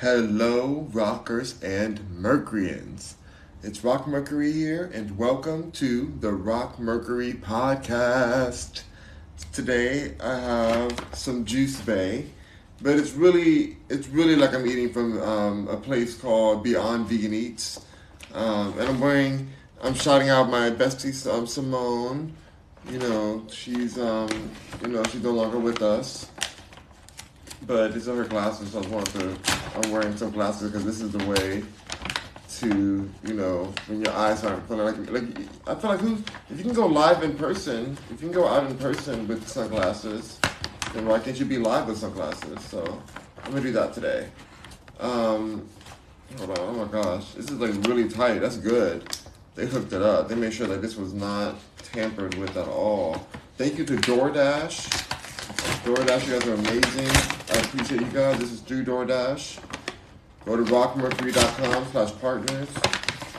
Hello, rockers and Mercuryans. It's Rock Mercury here, and welcome to the Rock Mercury podcast. Today I have some Juice Bay, but it's really it's really like I'm eating from um, a place called Beyond Vegan Eats, um, and I'm wearing I'm shouting out my bestie um, Simone. You know she's um, you know she's no longer with us but these are her glasses. I wanted to. I'm wearing some glasses because this is the way to, you know, when your eyes aren't feeling like like. I feel like who, if you can go live in person, if you can go out in person with sunglasses, then why can't you be live with sunglasses? So I'm gonna do that today. Um, hold on. Oh my gosh, this is like really tight. That's good. They hooked it up. They made sure that this was not tampered with at all. Thank you to DoorDash. DoorDash, you guys are amazing. I appreciate you guys. This is through DoorDash. Go to rockmercury.com slash partners.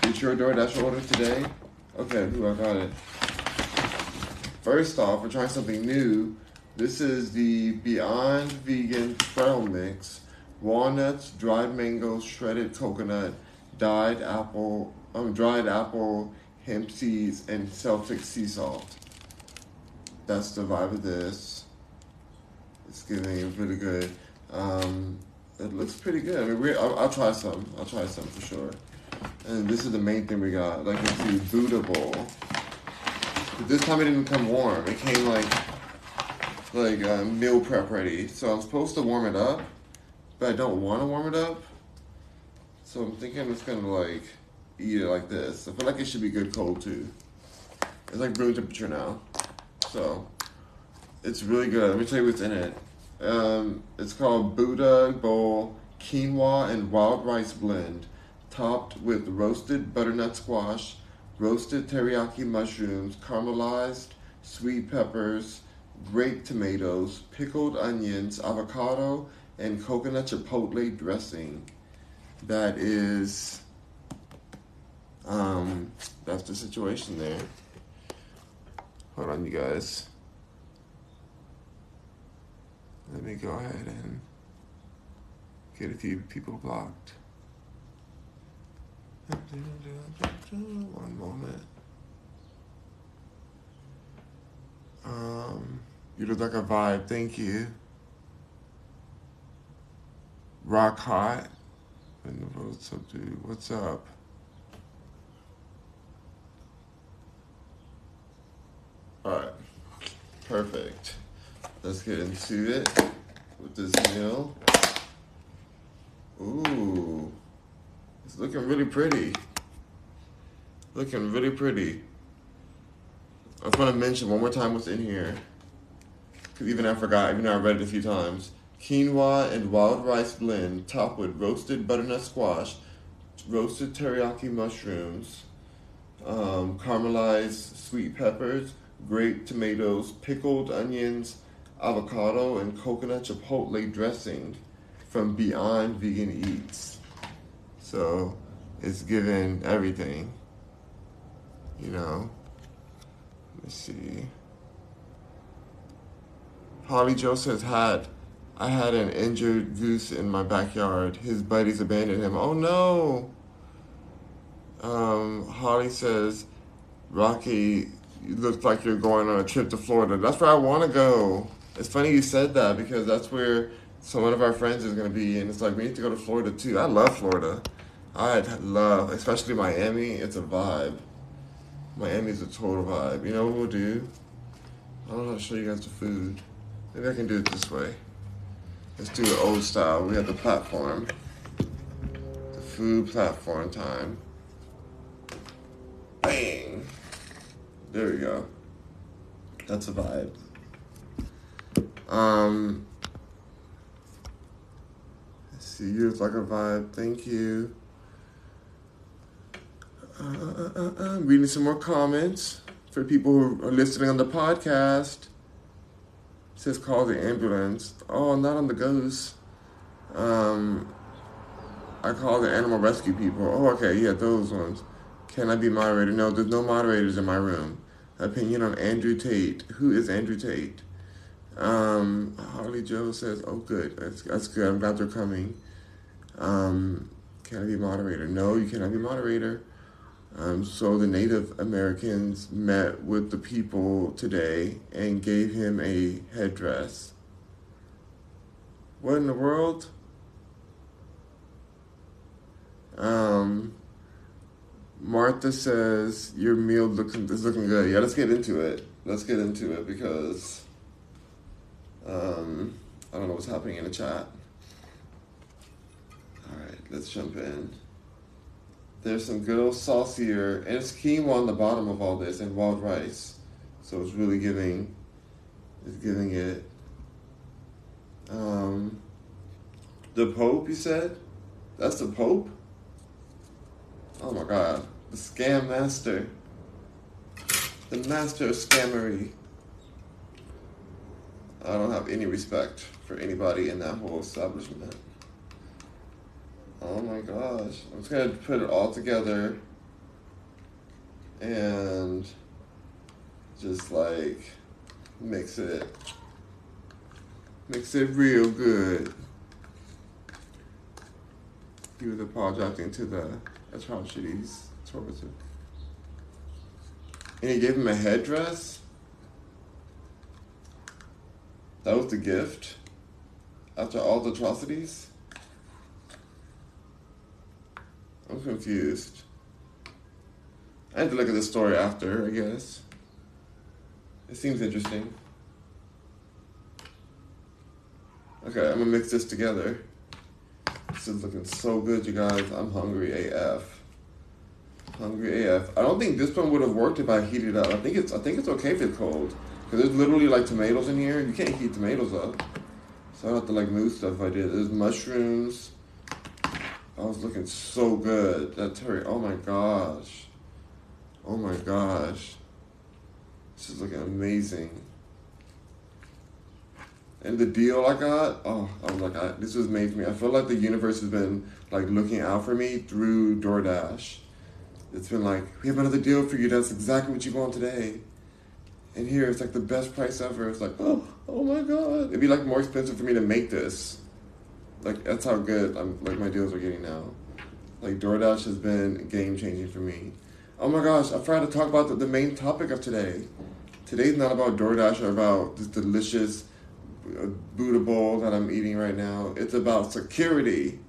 Get your DoorDash order today. Okay, ooh, I got it. First off, we're trying something new. This is the Beyond Vegan Trail Mix. Walnuts, dried mangoes, shredded coconut, dyed apple, um, dried apple, hemp seeds, and Celtic sea salt. That's the vibe of this. It's getting pretty good. Um, it looks pretty good. I mean, we I'll, I'll, try some. I'll try some for sure. And this is the main thing we got. Like it's the Buddha bowl. But this time it didn't come warm. It came like like uh, meal prep ready. So I'm supposed to warm it up, but I don't want to warm it up. So I'm thinking I'm just gonna like eat it like this. I feel like it should be good cold too. It's like room temperature now. So it's really good. Let me tell you what's in it. Um, it's called Buddha Bowl Quinoa and Wild Rice Blend, topped with roasted butternut squash, roasted teriyaki mushrooms, caramelized sweet peppers, grape tomatoes, pickled onions, avocado, and coconut chipotle dressing. That is, um, that's the situation there. Hold on, you guys. Let me go ahead and get a few people blocked. One moment. Um, you look like a vibe. Thank you. Rock hot. And the road subdued. What's up? All right. Perfect. Let's get into it with this meal. Ooh, it's looking really pretty. Looking really pretty. I just want to mention one more time what's in here. Because even I forgot, even though I read it a few times. Quinoa and wild rice blend topped with roasted butternut squash, roasted teriyaki mushrooms, um, caramelized sweet peppers, grape tomatoes, pickled onions, avocado and coconut chipotle dressing from Beyond Vegan Eats. So it's given everything, you know. Let me see. Holly Joe says, had I had an injured goose in my backyard. His buddies abandoned him. Oh no. Um, Holly says, Rocky, you look like you're going on a trip to Florida. That's where I want to go. It's funny you said that because that's where some one of our friends is going to be, and it's like we need to go to Florida too. I love Florida. I love, especially Miami. It's a vibe. Miami's a total vibe. You know what we'll do? I don't know how to show you guys the food. Maybe I can do it this way. Let's do it old style. We have the platform. The food platform time. Bang! There we go. That's a vibe. Um, see, you like a vibe. Thank you. Uh, uh, uh, uh, reading some more comments for people who are listening on the podcast. It says call the ambulance. Oh, not on the ghost. Um, I call the animal rescue people. Oh, okay, yeah, those ones. Can I be moderator? No, there's no moderators in my room. Opinion on Andrew Tate. Who is Andrew Tate? Um, Harley Joe says, "Oh, good. That's that's good. I'm glad they're coming." Um, can I be moderator? No, you cannot be moderator. Um, so the Native Americans met with the people today and gave him a headdress. What in the world? Um, Martha says your meal looks is looking good. Yeah, let's get into it. Let's get into it because um, I don't know what's happening in the chat. All right, let's jump in. There's some good old sauce here, and it's quinoa on the bottom of all this, and wild rice. So it's really giving, it's giving it. Um, the Pope, you said? That's the Pope? Oh my God, the scam master, the master of scammery. I don't have any respect for anybody in that whole establishment. Oh my gosh. I'm just gonna put it all together and just like mix it. Mix it real good. He was apologizing to the atrocities. And he gave him a headdress? That was the gift? After all the atrocities? I'm confused. I have to look at the story after, I guess. It seems interesting. Okay, I'm gonna mix this together. This is looking so good, you guys. I'm hungry AF. Hungry AF. I don't think this one would have worked if I heated it up. I think it's I think it's okay if it's cold. Cause there's literally like tomatoes in here. You can't heat tomatoes up. So I have to like move stuff I did. There's mushrooms. I was looking so good. That Terry, oh my gosh. Oh my gosh. This is looking amazing. And the deal I got, oh, I was like, I, this was made for me. I feel like the universe has been like looking out for me through DoorDash. It's been like, we have another deal for you. That's exactly what you want today. And here it's like the best price ever. It's like, oh, oh my god. It'd be like more expensive for me to make this like that's how good I'm like my deals are getting now. Like DoorDash has been game changing for me. Oh my gosh, I forgot to talk about the, the main topic of today. Today's not about DoorDash or about this delicious uh, Buddha bowl that I'm eating right now. It's about security.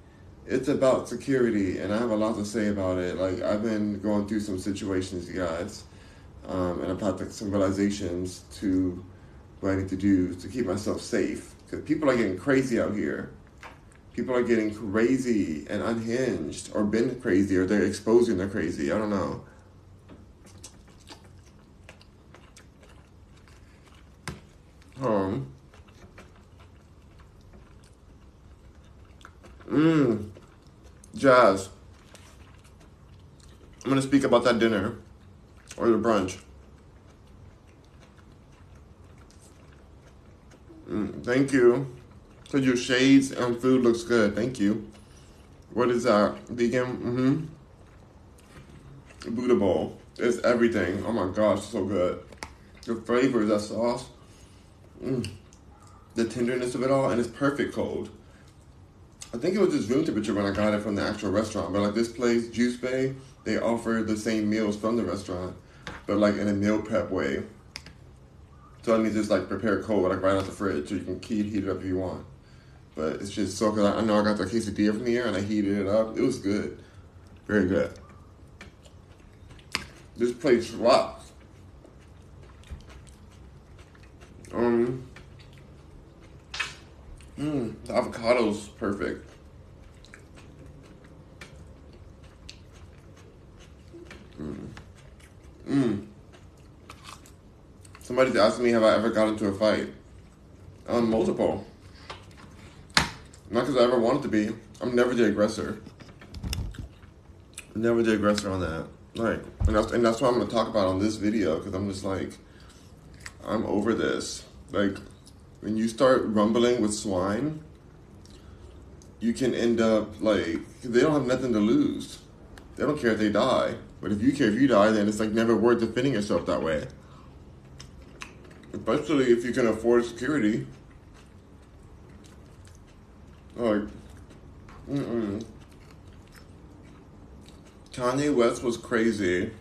It's about security, and I have a lot to say about it. Like I've been going through some situations, you guys, um, and I've had some realizations to what I need to do to keep myself safe. Because people are getting crazy out here people are getting crazy and unhinged or been crazy or they're exposing they're crazy. I don't know. Um. Mmm. Jazz. I'm to speak about that dinner or the brunch. Mm, thank you. So your shades and food looks good. Thank you. What is that? Vegan? Mm-hmm. Buddha bowl. It's everything. Oh my gosh, so good. The flavors, that sauce. Mm. The tenderness of it all, and it's perfect cold. I think it was just room temperature when I got it from the actual restaurant. But like this place, Juice Bay, they offer the same meals from the restaurant, but like in a meal prep way. So I to just like prepare cold, like right out the fridge, so you can heat, heat it up if you want. But it's just so because I, I know I got the quesadilla from here and I heated it up. It was good, very good. This place rocks. Um, mmm, the avocado's perfect. Mmm. Mmm. Somebody's asking me, have I ever got into a fight? Um, multiple. Not because I ever wanted to be. I'm never the aggressor. never the aggressor on that. Like, and that's, and that's what I'm going to talk about on this video because I'm just like, I'm over this. Like, when you start rumbling with swine, you can end up like, they don't have nothing to lose. They don't care if they die. But if you care if you die, then it's like never worth defending yourself that way. Especially if you can afford security. Like, Mm-mm. Kanye West was crazy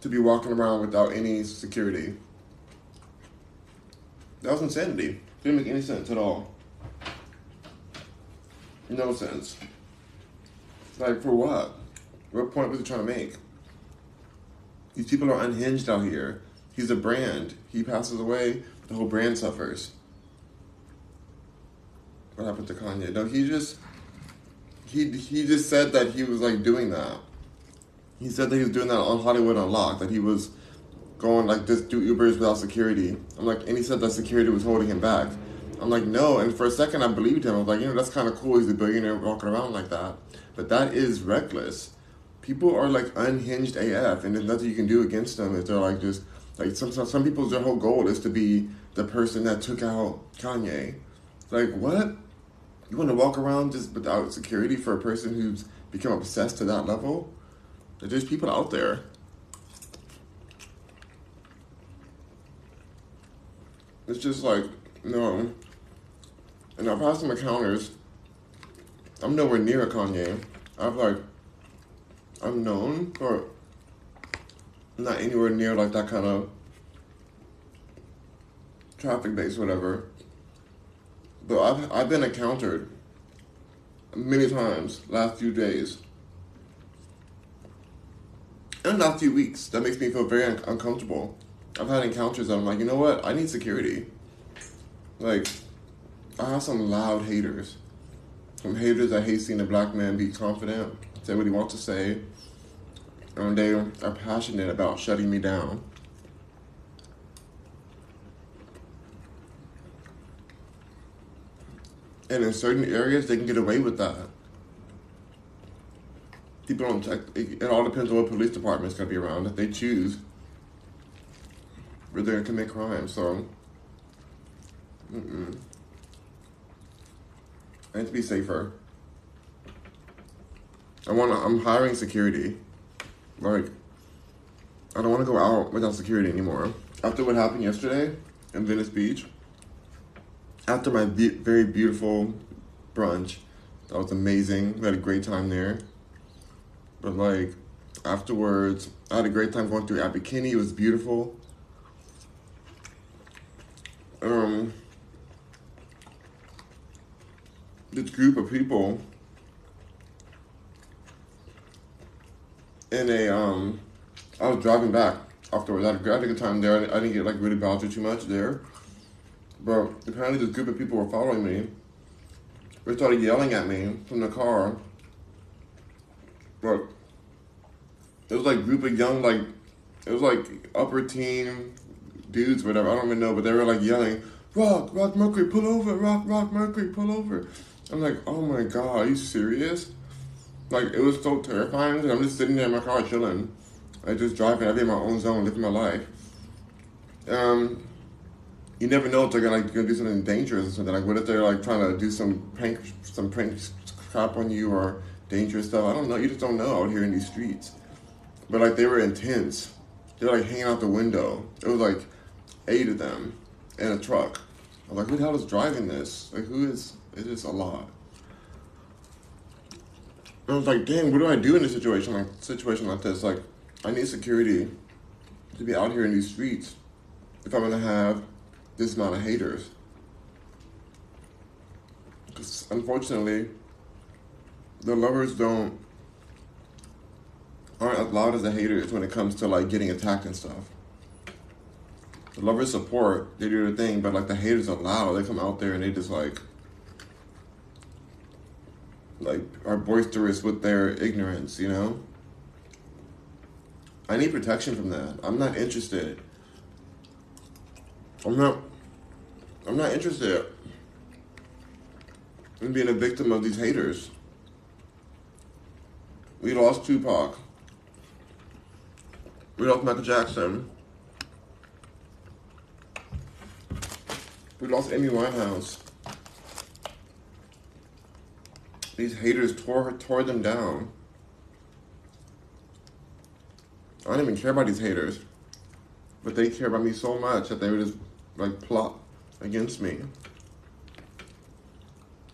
to be walking around without any security. That was insanity. Didn't make any sense at all. No sense. Like, for what? What point was he trying to make? These people are unhinged out here. He's a brand. He passes away, the whole brand suffers. What happened to Kanye? No, he just he he just said that he was like doing that. He said that he was doing that on Hollywood Unlocked, that he was going like just do Ubers without security. I'm like, and he said that security was holding him back. I'm like, no. And for a second, I believed him. I was like, you know, that's kind of cool. He's a billionaire walking around like that. But that is reckless. People are like unhinged AF, and there's nothing you can do against them if they're like just like some some people's their whole goal is to be the person that took out Kanye. Like what? You want to walk around just without security for a person who's become obsessed to that level? There's people out there. It's just like no. And I've had some encounters. I'm nowhere near a Kanye. I've like, I'm known for not anywhere near like that kind of traffic base, whatever. But I've I've been encountered many times last few days and last few weeks. That makes me feel very un- uncomfortable. I've had encounters I'm like, you know what? I need security. Like, I have some loud haters. Some haters that hate seeing a black man be confident, say what he wants to say, and they are passionate about shutting me down. And in certain areas, they can get away with that. People don't check. It, all depends on what police department's gonna be around. If they choose, where they're gonna commit crime. So, mm-mm. I need to be safer. I want. to I'm hiring security. Like, I don't want to go out without security anymore. After what happened yesterday in Venice Beach, after my be- very beautiful brunch, that was amazing. We had a great time there. But like afterwards, I had a great time going through Abbot. It was beautiful. Um, this group of people in a um, I was driving back afterwards. I had, a, good time there. I didn't get like really bothered too much there. But apparently, this group of people were following me. They started yelling at me from the car. But it was like group of young, like it was like upper teen dudes, whatever. I don't even know, but they were like yelling, "Rock, Rock Mercury, pull over! Rock, Rock Mercury, pull over!" I'm like, "Oh my god, are you serious?" Like it was so terrifying. And I'm just sitting there in my car chilling, like just driving. I'm in my own zone, living my life. Um, you never know if they're gonna, like, gonna do something dangerous or something. Like, what if they're like trying to do some prank, some prank crap on you or dangerous stuff? I don't know. You just don't know out here in these streets. But like, they were intense. They were like hanging out the window. It was like eight of them in a truck. I'm like, who the hell is driving this? Like, who is? It is a lot. And I was like, dang, what do I do in a situation like situation like this? Like, I need security to be out here in these streets if I'm gonna have this amount of haters. Because unfortunately, the lovers don't aren't as loud as the haters when it comes to like getting attacked and stuff. The lovers support, they do their thing, but like the haters are loud. They come out there and they just like like are boisterous with their ignorance, you know? I need protection from that. I'm not interested. I'm not I'm not interested in being a victim of these haters. We lost Tupac. We lost Michael Jackson. We lost Amy Winehouse. These haters tore tore them down. I don't even care about these haters, but they care about me so much that they would just like plot against me.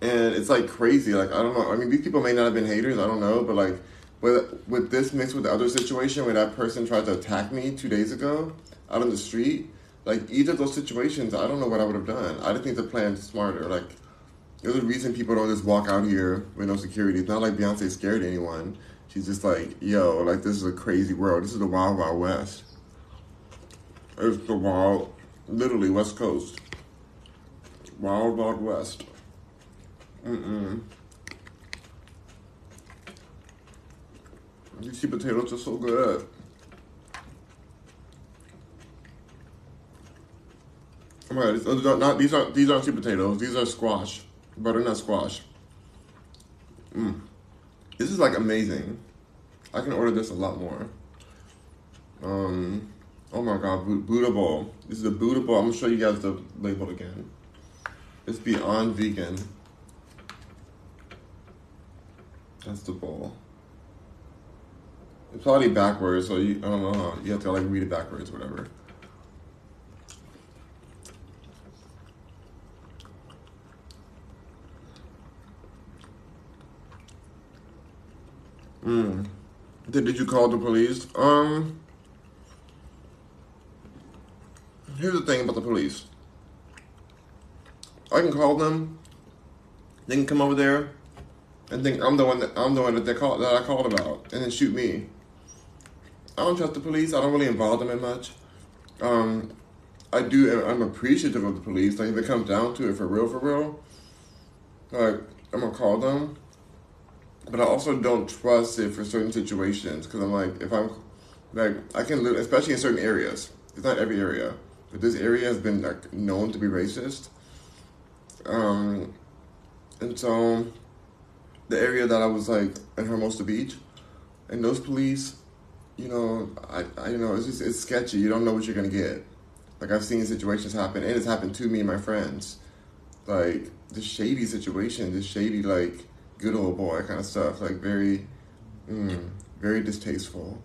and it's like crazy. Like I don't know. I mean, these people may not have been haters. I don't know, but like with with this mixed with the other situation where that person tried to attack me two days ago out on the street. Like either of those situations, I don't know what I would have done. I just think the plan smarter. Like there's a reason people don't just walk out here with no security. It's not like Beyonce scared anyone. She's just like, yo, like this is a crazy world. This is the wild, wild west. It's the wild, literally West Coast. Wild, wild west. Mm-mm. These sweet potatoes are so good. Oh my god, these are not these aren't these aren't sweet potatoes. These are squash, butternut squash. Mm. This is like amazing. I can order this a lot more. Um, oh my god, Buddha bowl. This is a Buddha bowl. I'm gonna show you guys the label again. It's beyond vegan. That's the bowl. It's probably backwards, so you I don't know you have to like read it backwards, whatever. Hmm. Did, did you call the police? Um. Here's the thing about the police. I can call them. They can come over there and think I'm the one that I'm the one that they call that I called about, and then shoot me. I don't trust the police. I don't really involve them in much. Um, I do. I'm appreciative of the police. Like if it comes down to it, for real, for real, like I'm gonna call them. But I also don't trust it for certain situations because I'm like, if I'm like, I can live, especially in certain areas. It's not every area, but this area has been like known to be racist. Um, and so the area that I was like in Hermosa Beach, and those police, you know, I, I you know, it's just it's sketchy. You don't know what you're gonna get. Like I've seen situations happen, and it's happened to me and my friends. Like the shady situation, this shady like good old boy kind of stuff. Like very, mm, very distasteful.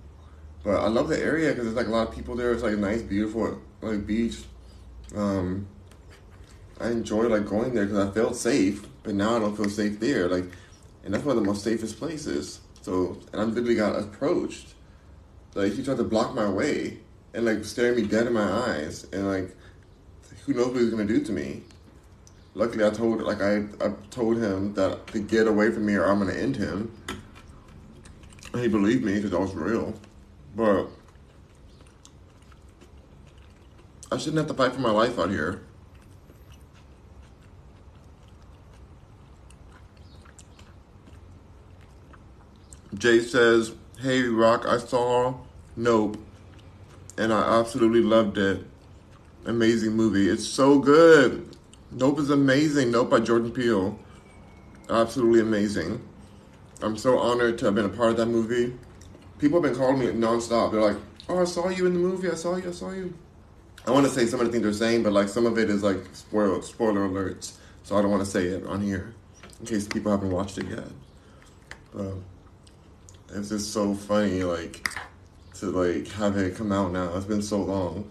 But I love the area because there's like a lot of people there. It's like a nice, beautiful like beach. Um, I enjoy like going there because I felt safe, but now I don't feel safe there. Like and that's one of the most safest places. So, and I literally got approached. Like he tried to block my way and like staring me dead in my eyes, and like who knows what he's gonna do to me. Luckily, I told like I I told him that to get away from me or I'm gonna end him. And he believed me because I was real, but I shouldn't have to fight for my life out here. Jay says, Hey, Rock, I saw Nope, and I absolutely loved it. Amazing movie. It's so good. Nope is amazing. Nope by Jordan Peele. Absolutely amazing. I'm so honored to have been a part of that movie. People have been calling me nonstop. They're like, Oh, I saw you in the movie. I saw you. I saw you. I want to say some of the things they're saying, but like some of it is like spoiled, spoiler alerts. So I don't want to say it on here in case people haven't watched it yet. But, it's just so funny, like, to like have it come out now. It's been so long.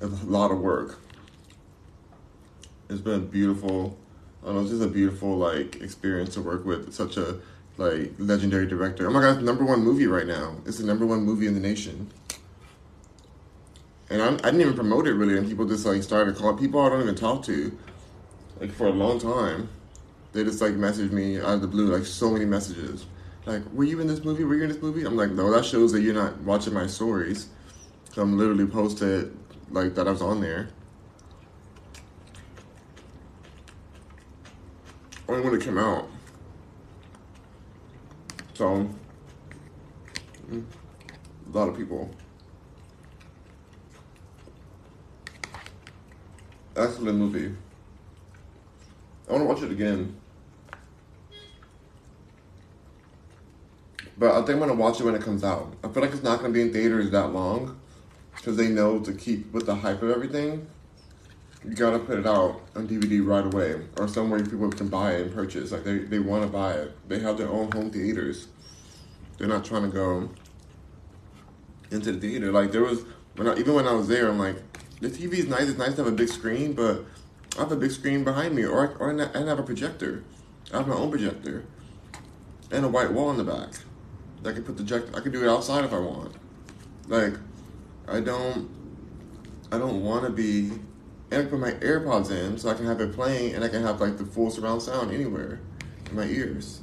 It's a lot of work. It's been beautiful. I know, it's just a beautiful like experience to work with such a like legendary director. Oh my god, number one movie right now. It's the number one movie in the nation. And I, I didn't even promote it really, and people just like started calling people I don't even talk to, like for a long time. They just like messaged me out of the blue, like so many messages like, were you in this movie? Were you in this movie? I'm like, no, that shows that you're not watching my stories. So I'm literally posted like that I was on there. Only when it came out. So, a lot of people. Excellent movie. I want to watch it again. But I think I'm gonna watch it when it comes out. I feel like it's not gonna be in theaters that long because they know to keep with the hype of everything. You gotta put it out on DVD right away or somewhere people can buy it and purchase. Like they, they want to buy it. They have their own home theaters. They're not trying to go into the theater. Like there was when I, even when I was there, I'm like the TV is nice. It's nice to have a big screen, but I have a big screen behind me, or I, or I have a projector. I have my own projector and a white wall in the back. I can put the projector. I can do it outside if I want. Like, I don't. I don't want to be. And I put my AirPods in so I can have it playing and I can have like the full surround sound anywhere in my ears.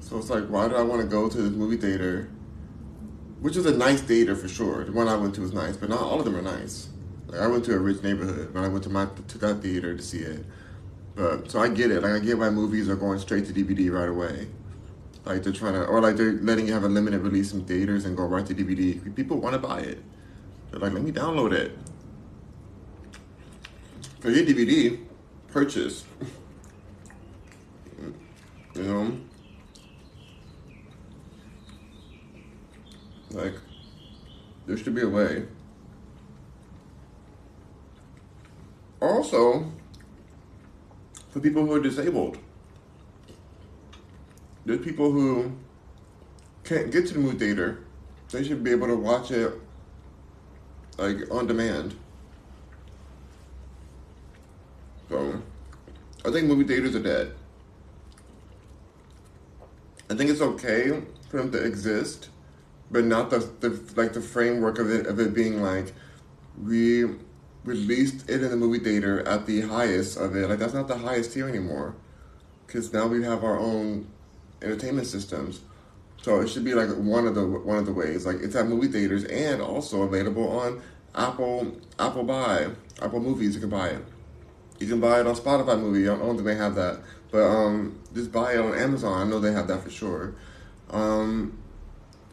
So it's like, why do I want to go to this movie theater? Which is a nice theater for sure. The one I went to was nice, but not all of them are nice. Like I went to a rich neighborhood when I went to my to that theater to see it. But so I get it. Like I get why movies are going straight to DVD right away. Like they're trying to, or like they're letting you have a limited release in theaters and go right to DVD. People want to buy it. They're like, let me download it. For your DVD, purchase. you know? Like, there should be a way. Also, for people who are disabled, there's people who can't get to the movie theater. They should be able to watch it like on demand. So, I think movie theaters are dead. I think it's okay for them to exist, but not the, the like the framework of it of it being like we released it in the movie theater at the highest of it. Like that's not the highest tier anymore, because now we have our own entertainment systems. So it should be like one of the one of the ways. Like it's at movie theaters and also available on Apple Apple Buy Apple Movies. You can buy it. You can buy it on Spotify Movie. I don't think they have that, but um, just buy it on Amazon. I know they have that for sure. Um,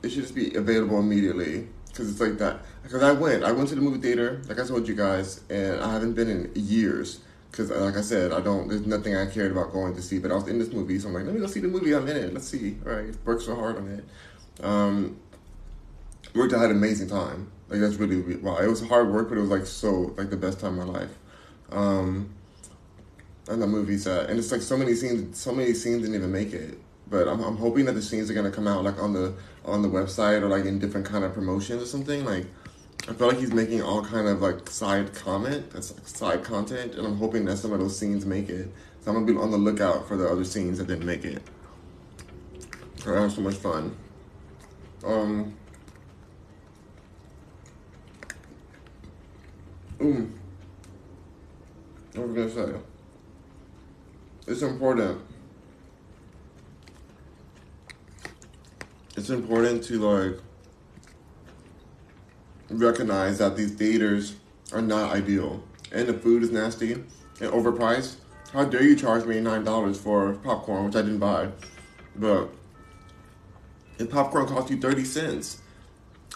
it should just be available immediately because it's like that. Because I went, I went to the movie theater, like I told you guys, and I haven't been in years. Because, like I said, I don't. There's nothing I cared about going to see, but I was in this movie, so I'm like, let me go see the movie I'm in it. Let's see. All right, worked so hard on it. Um, worked. I had an amazing time. Like that's really wow. It was hard work, but it was like so like the best time of my life. Um, and the movie's uh, and it's like so many scenes. So many scenes didn't even make it but I'm, I'm hoping that the scenes are gonna come out like on the on the website or like in different kind of promotions or something. Like I feel like he's making all kind of like side comment, that's like side content, and I'm hoping that some of those scenes make it. So I'm gonna be on the lookout for the other scenes that didn't make it. I have so much fun. Um. Ooh. What was gonna say? It's important it's important to like recognize that these theaters are not ideal and the food is nasty and overpriced. How dare you charge me nine dollars for popcorn, which I didn't buy? But if popcorn costs you thirty cents,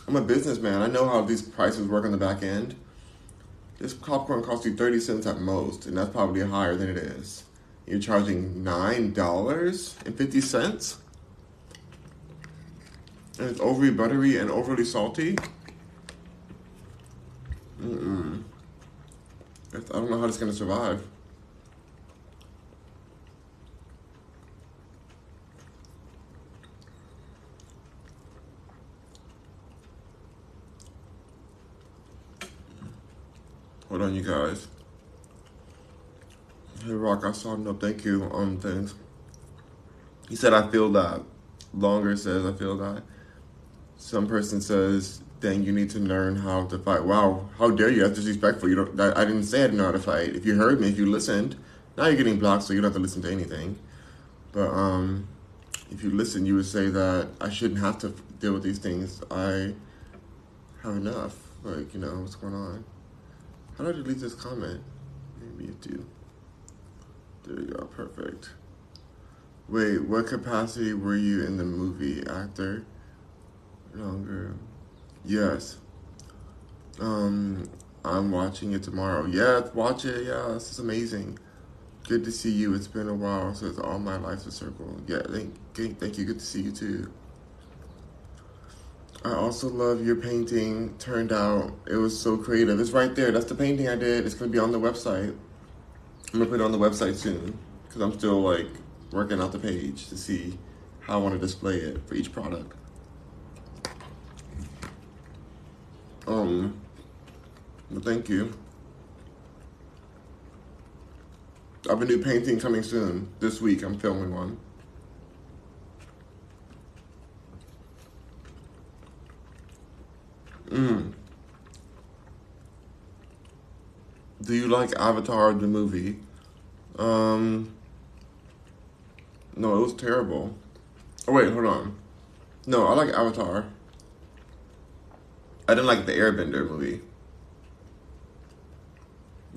I'm a businessman. I know how these prices work on the back end. This popcorn costs you thirty cents at most, and that's probably higher than it is. You're charging nine dollars and fifty cents and it's overly buttery and overly salty. Mm-mm. I don't know how it's gonna survive. Hold on, you guys. Hey, Rock, I saw no thank you on things. He said, I feel that. Longer says, I feel that some person says, "Dang, you need to learn how to fight." Wow, how dare you? That's disrespectful. You don't. I, I didn't say I didn't know how to fight. If you heard me, if you listened, now you're getting blocked, so you don't have to listen to anything. But um, if you listen, you would say that I shouldn't have to deal with these things. I have enough. Like, you know, what's going on? How do I delete this comment? Maybe you do. There you go. Perfect. Wait, what capacity were you in the movie, actor? longer. Yes. Um, I'm watching it tomorrow. Yeah, watch it. Yeah, this is amazing. Good to see you. It's been a while since all my life's a circle. Yeah, thank, thank you. Good to see you too. I also love your painting. Turned out it was so creative. It's right there. That's the painting I did. It's gonna be on the website. I'm gonna put it on the website soon because I'm still like working out the page to see how I want to display it for each product. Um, but thank you. I have a new painting coming soon. This week, I'm filming one. Mm. Do you like Avatar the movie? Um. No, it was terrible. Oh wait, hold on. No, I like Avatar. I didn't like the Airbender movie.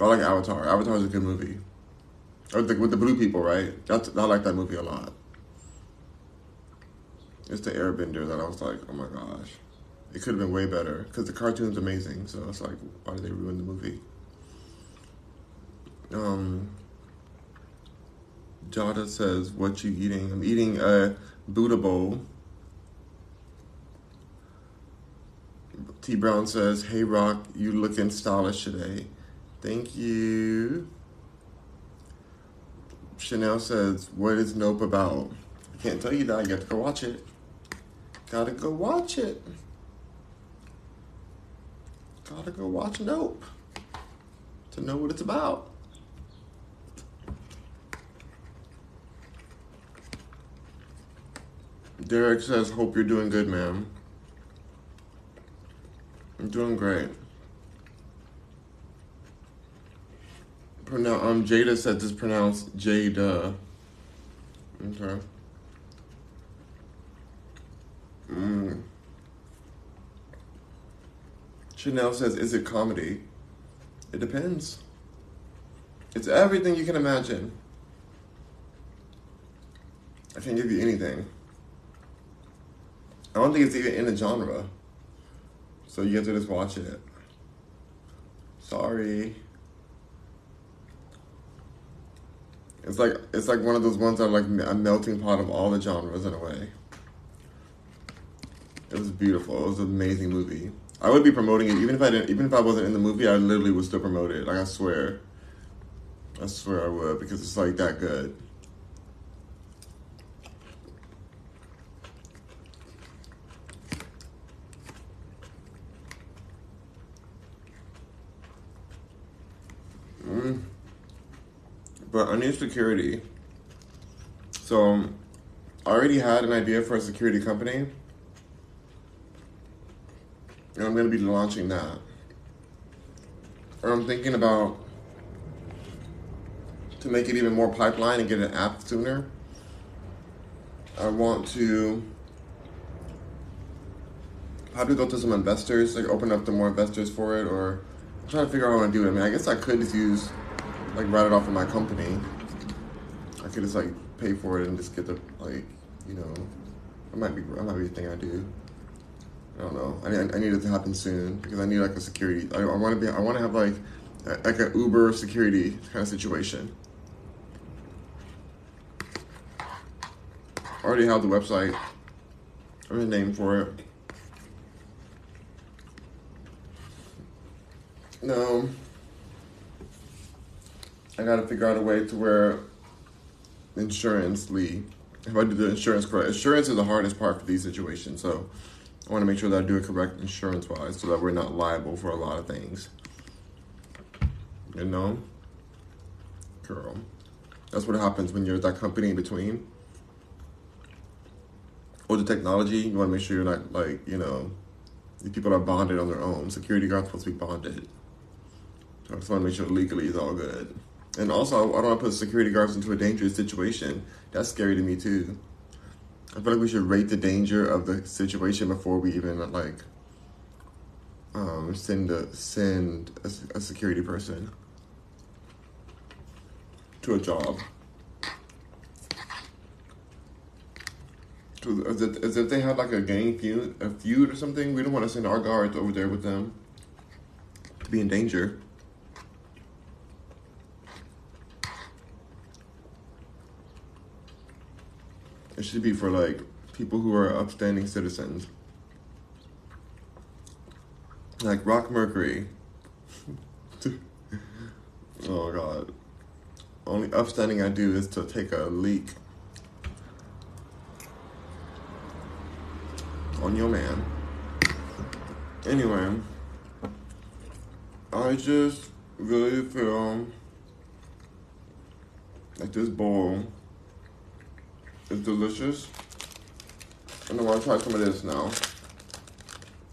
I like Avatar. Avatar is a good movie. With the, with the blue people, right? That's, I like that movie a lot. It's the Airbender that I was like, oh my gosh. It could have been way better because the cartoon's amazing. So it's like, why did they ruin the movie? Um, Jada says, "What you eating?" I'm eating a Buddha bowl. T Brown says, "Hey Rock, you looking stylish today." Thank you. Chanel says, "What is Nope about?" I can't tell you that. You have to go watch it. Gotta go watch it. Gotta go watch Nope to know what it's about. Derek says, Hope you're doing good, ma'am. I'm doing great. Pronoun- um, Jada said it's pronounced Jada. Okay. Mm. Chanel says, Is it comedy? It depends. It's everything you can imagine. I can't give you anything. I don't think it's even in a genre. So you have to just watch it. Sorry. It's like it's like one of those ones that are like a melting pot of all the genres in a way. It was beautiful. It was an amazing movie. I would be promoting it even if I didn't even if I wasn't in the movie, I literally would still promote it. Like I swear. I swear I would because it's like that good. Mm. But I need security. So um, I already had an idea for a security company. And I'm going to be launching that. Or I'm thinking about to make it even more pipeline and get an app sooner. I want to probably go to some investors, like open up to more investors for it, or I'm trying to figure out how to do it. I mean, I guess I could just use, like, write it off of my company. I could just like pay for it and just get the like, you know, it might be that might be the thing I do. I don't know. I need, I need it to happen soon because I need like a security. I, I want to be. I want to have like like an Uber security kind of situation. I already have the website. I have a name for it. No. I gotta figure out a way to where insurance, Lee, if I do the insurance correct, insurance is the hardest part for these situations. So I want to make sure that I do it correct insurance wise so that we're not liable for a lot of things. You know? Girl. That's what happens when you're that company in between. Or the technology, you want to make sure you're not like, you know, these people are bonded on their own. Security guards supposed to be bonded. So I just want to make sure legally is all good. And also, I don't want to put security guards into a dangerous situation. That's scary to me too. I feel like we should rate the danger of the situation before we even like um, send a send a, a security person to a job. To, as, if, as if they had like a gang feud, a feud or something. We don't want to send our guards over there with them to be in danger. It should be for like people who are upstanding citizens. Like Rock Mercury. oh god. Only upstanding I do is to take a leak on your man. Anyway, I just really feel Like this bowl is delicious. And I want to try some of this now.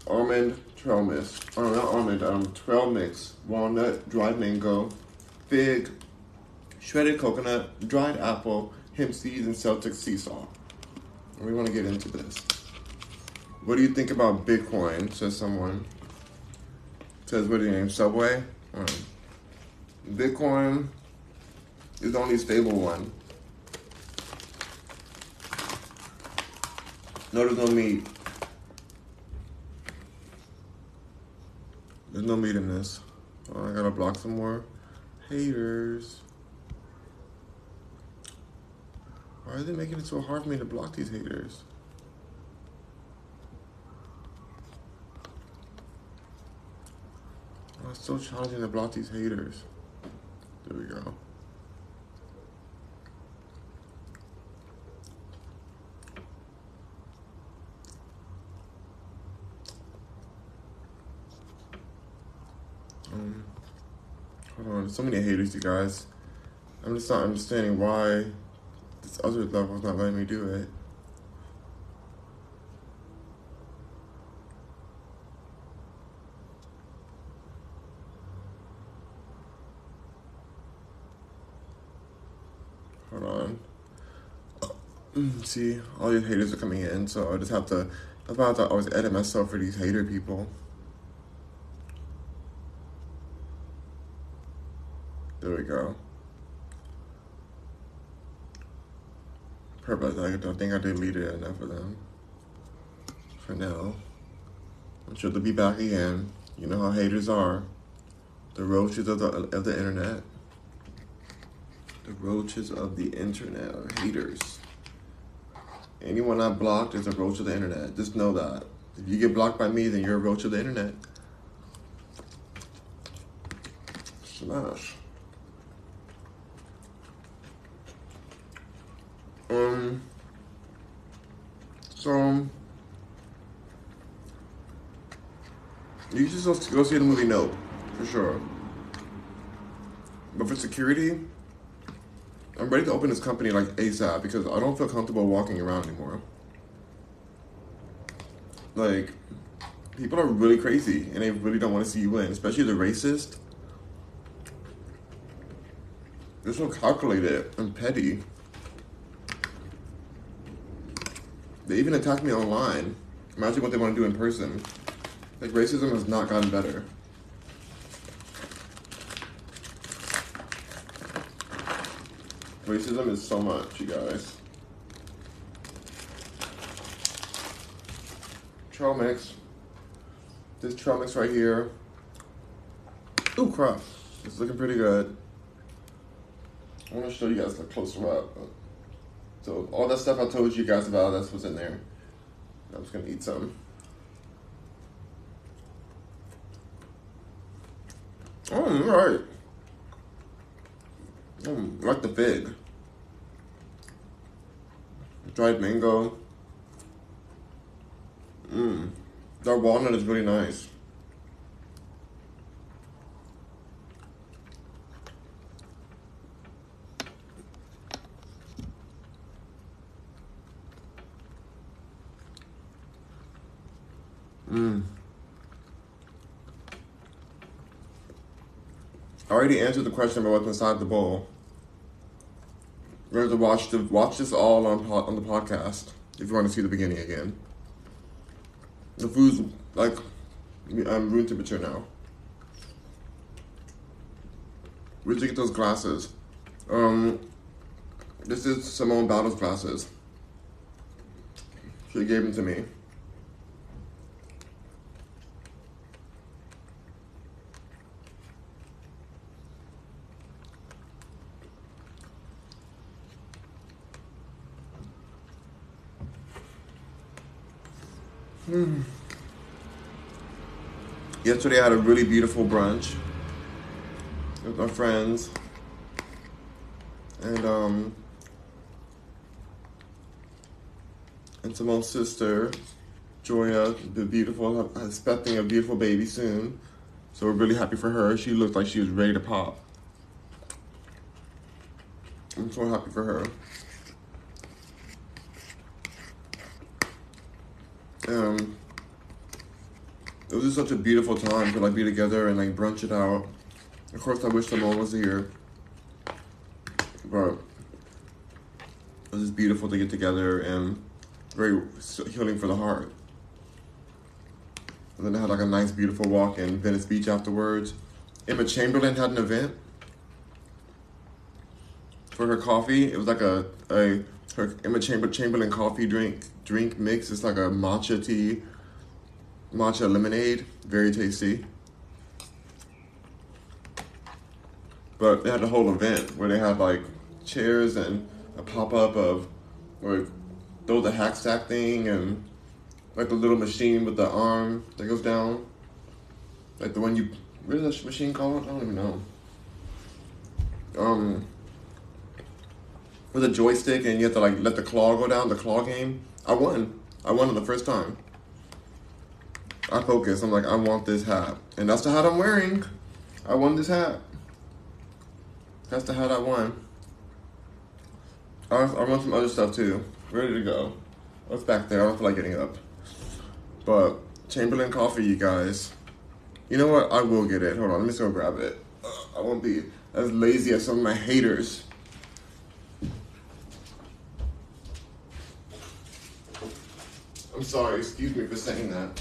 Almond trail mix. Oh, not almond, um, trail mix. Walnut, dried mango, fig, shredded coconut, dried apple, hemp seeds, and Celtic sea salt. We want to get into this. What do you think about Bitcoin? Says someone. Says what do you name? Subway. Um, Bitcoin is the only stable one. No, there's no meat. There's no meat in this. Oh, I gotta block some more haters. Why are they making it so hard for me to block these haters? Oh, it's so challenging to block these haters. There we go. Um, hold on, so many haters, you guys. I'm just not understanding why this other level's not letting me do it. Hold on. See, all these haters are coming in, so I just have to. That's why I'm about to always edit myself for these hater people. There we go. Purpose. I don't think I deleted enough of them. For now. I'm sure they'll be back again. You know how haters are. The roaches of the of the internet. The roaches of the internet are haters. Anyone I blocked is a roach of the internet. Just know that. If you get blocked by me, then you're a roach of the internet. Smash. Um. So. You just go see the movie Nope, for sure. But for security, I'm ready to open this company like ASAP because I don't feel comfortable walking around anymore. Like, people are really crazy and they really don't want to see you win, especially the racist. They're so calculated and petty. They even attack me online. Imagine what they want to do in person. Like, racism has not gotten better. Racism is so much, you guys. Trail mix. This trail mix right here. Ooh, crap. It's looking pretty good. I want to show you guys a closer up. So all that stuff I told you guys about, that's what's in there. I'm just gonna eat some. Oh, right. Mm, like the fig. Dried mango. Mmm. That walnut is really nice. Mmm. I already answered the question about what's inside the bowl. You're going to watch the watch this all on on the podcast if you want to see the beginning again. The food's like I'm room temperature now. Where'd you get those glasses? Um, this is Simone Biles' glasses. She gave them to me. Yesterday I had a really beautiful brunch with my friends. And um and Simone's sister, Joya, the beautiful expecting a beautiful baby soon. So we're really happy for her. She looked like she was ready to pop. I'm so happy for her. Um, it was just such a beautiful time to like be together and like brunch it out. Of course, I wish Simone was here, but it was just beautiful to get together and very healing for the heart. And then I had like a nice, beautiful walk in Venice Beach afterwards. Emma Chamberlain had an event for her coffee. It was like a, a her Emma Chamber Chamberlain coffee drink drink mix. It's like a matcha tea, matcha lemonade. Very tasty. But they had a whole event where they had like chairs and a pop up of where throw the hack sack thing and like the little machine with the arm that goes down. Like the one you what is that machine called? I don't even know. Um with a joystick and you have to like let the claw go down, the claw game. I won. I won it the first time. I focus. I'm like, I want this hat. And that's the hat I'm wearing. I won this hat. That's the hat I won. I, I want some other stuff too. Ready to go. What's back there? I don't feel like getting up. But Chamberlain coffee, you guys. You know what? I will get it. Hold on, let me just go grab it. I won't be as lazy as some of my haters. I'm sorry, excuse me for saying that.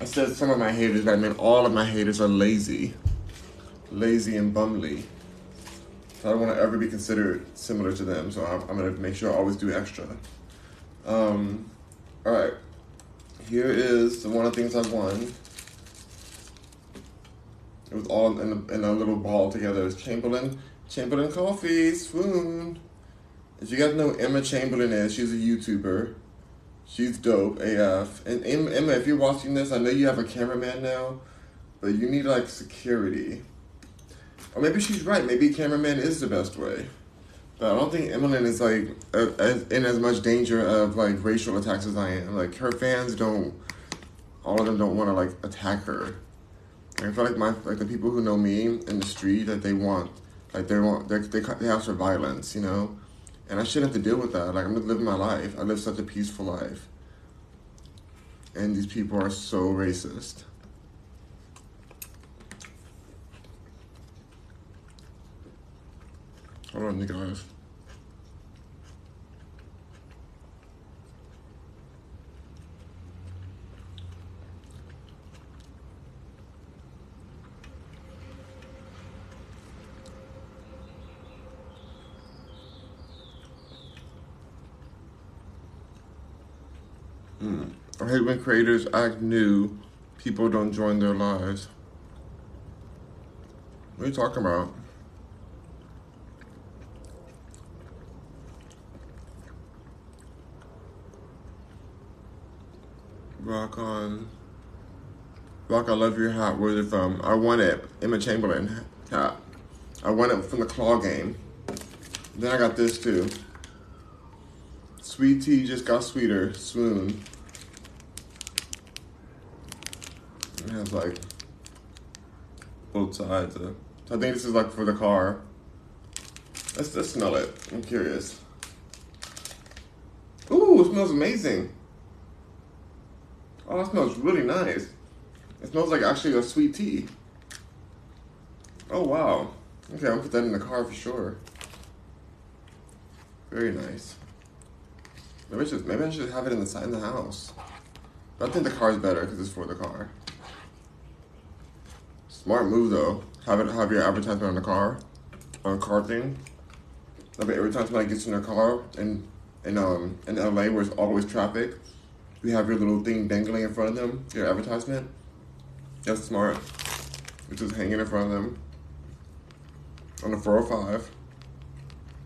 I said some of my haters, I meant all of my haters are lazy. Lazy and bumly. So I don't want to ever be considered similar to them, so I'm, I'm going to make sure I always do extra. Um, all right. Here is one of the things I won. It was all in a, in a little ball together. It's Chamberlain, Chamberlain Coffee, swoon. If you guys know Emma Chamberlain is, she's a YouTuber. She's dope AF. And Emma, if you're watching this, I know you have a cameraman now, but you need like security. Or maybe she's right. Maybe cameraman is the best way. But I don't think Emmeline is like in as much danger of like racial attacks as I am. Like her fans don't, all of them don't want to like attack her. I feel like my like the people who know me in the street that they want like they want they they they have for violence, you know, and I shouldn't have to deal with that. Like I'm just living my life. I live such a peaceful life, and these people are so racist. Hold on, you guys. Mm. I hate when creators act new, people don't join their lives. What are you talking about? Rock on. Rock, I love your hat. Where's it from? I won it. Emma Chamberlain hat. I won it from the claw game. Then I got this too. Sweet tea just got sweeter. Swoon. It has like both sides. Of, I think this is like for the car. Let's let's smell it. I'm curious. Ooh, it smells amazing. Oh, that smells really nice. It smells like actually a sweet tea. Oh, wow. Okay, I'll put that in the car for sure. Very nice. Maybe I should, maybe I should have it in the side in the house. But I think the car is better because it's for the car. Smart move though. Have it have your advertisement on the car, on a car thing. Like every time somebody gets in their car in in um in LA where it's always traffic, you have your little thing dangling in front of them, your advertisement. That's smart. It's just hanging in front of them on the 405.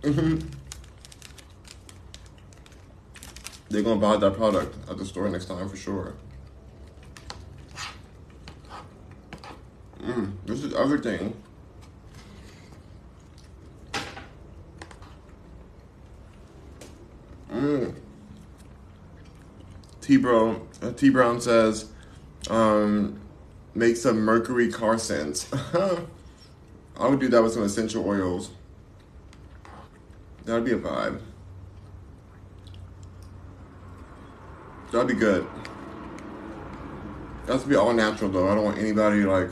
Mm-hmm. They're gonna buy that product at the store next time for sure. Mm, this is everything. Mmm. T Bro uh, T Brown says, um, make some mercury car scents. I would do that with some essential oils. That'd be a vibe. That'd be good. That's to be all natural though. I don't want anybody like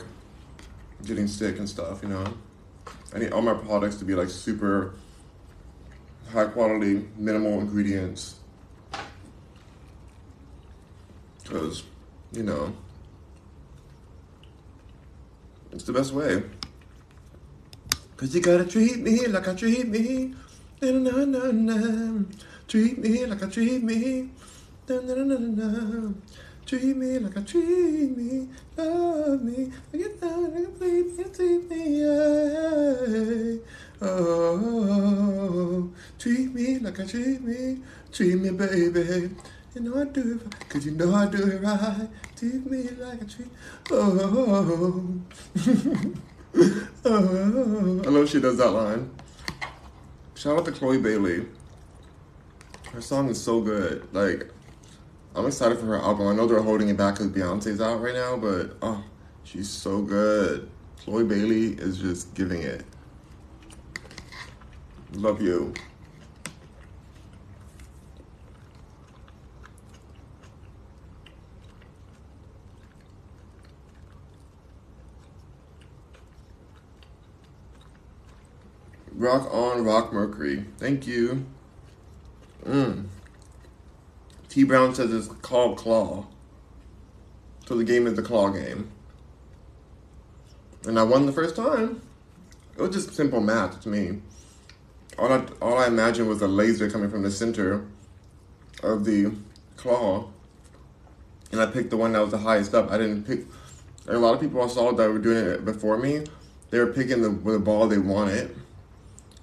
getting sick and stuff, you know. I need all my products to be like super high quality, minimal ingredients. Because, you know, it's the best way. Cause you gotta treat me like I treat me. Na, na, na, na. Treat me like I treat me. Treat me like I treat me. Love me. Like down, like please me, treat me. Yeah. Oh, treat me like I treat me. Treat me, baby. You know I do it, cause you know I do it right. Treat me like I treat. Oh. oh. I love she does that line. Shout out to Chloe Bailey. Her song is so good. Like, I'm excited for her album. I know they're holding it back because Beyonce's out right now, but oh, she's so good. Chloe Bailey is just giving it. Love you. Rock on, Rock Mercury. Thank you. Mm. T Brown says it's called Claw. So the game is the Claw game. And I won the first time. It was just simple math to me. All I, all I imagined was a laser coming from the center of the claw. And I picked the one that was the highest up. I didn't pick. a lot of people I saw that were doing it before me, they were picking the, the ball they wanted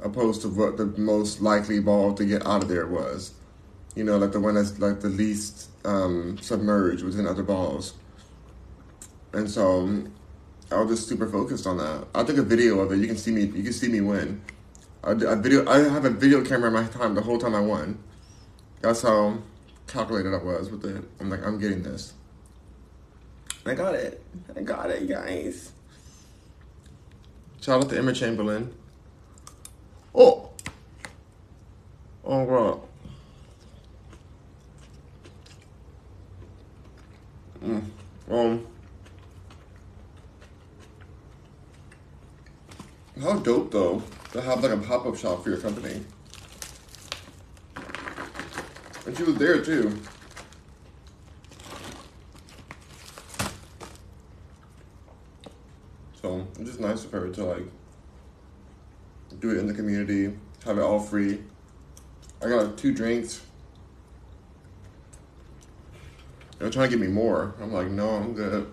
opposed to what the most likely ball to get out of there was. You know, like the one that's like the least um, submerged within other balls. And so I was just super focused on that. I took a video of it. You can see me. You can see me win. I, video. I have a video camera in my time the whole time I won. That's how calculated I was with it. I'm like, I'm getting this. I got it. I got it, guys. Shout out to Emma Chamberlain. Oh. Oh, God. Mm. Um. How dope though to have like a pop up shop for your company. And she was there too. So it's just nice of her to like do it in the community, have it all free. I got two drinks. They're trying to give me more. I'm like, no, I'm good.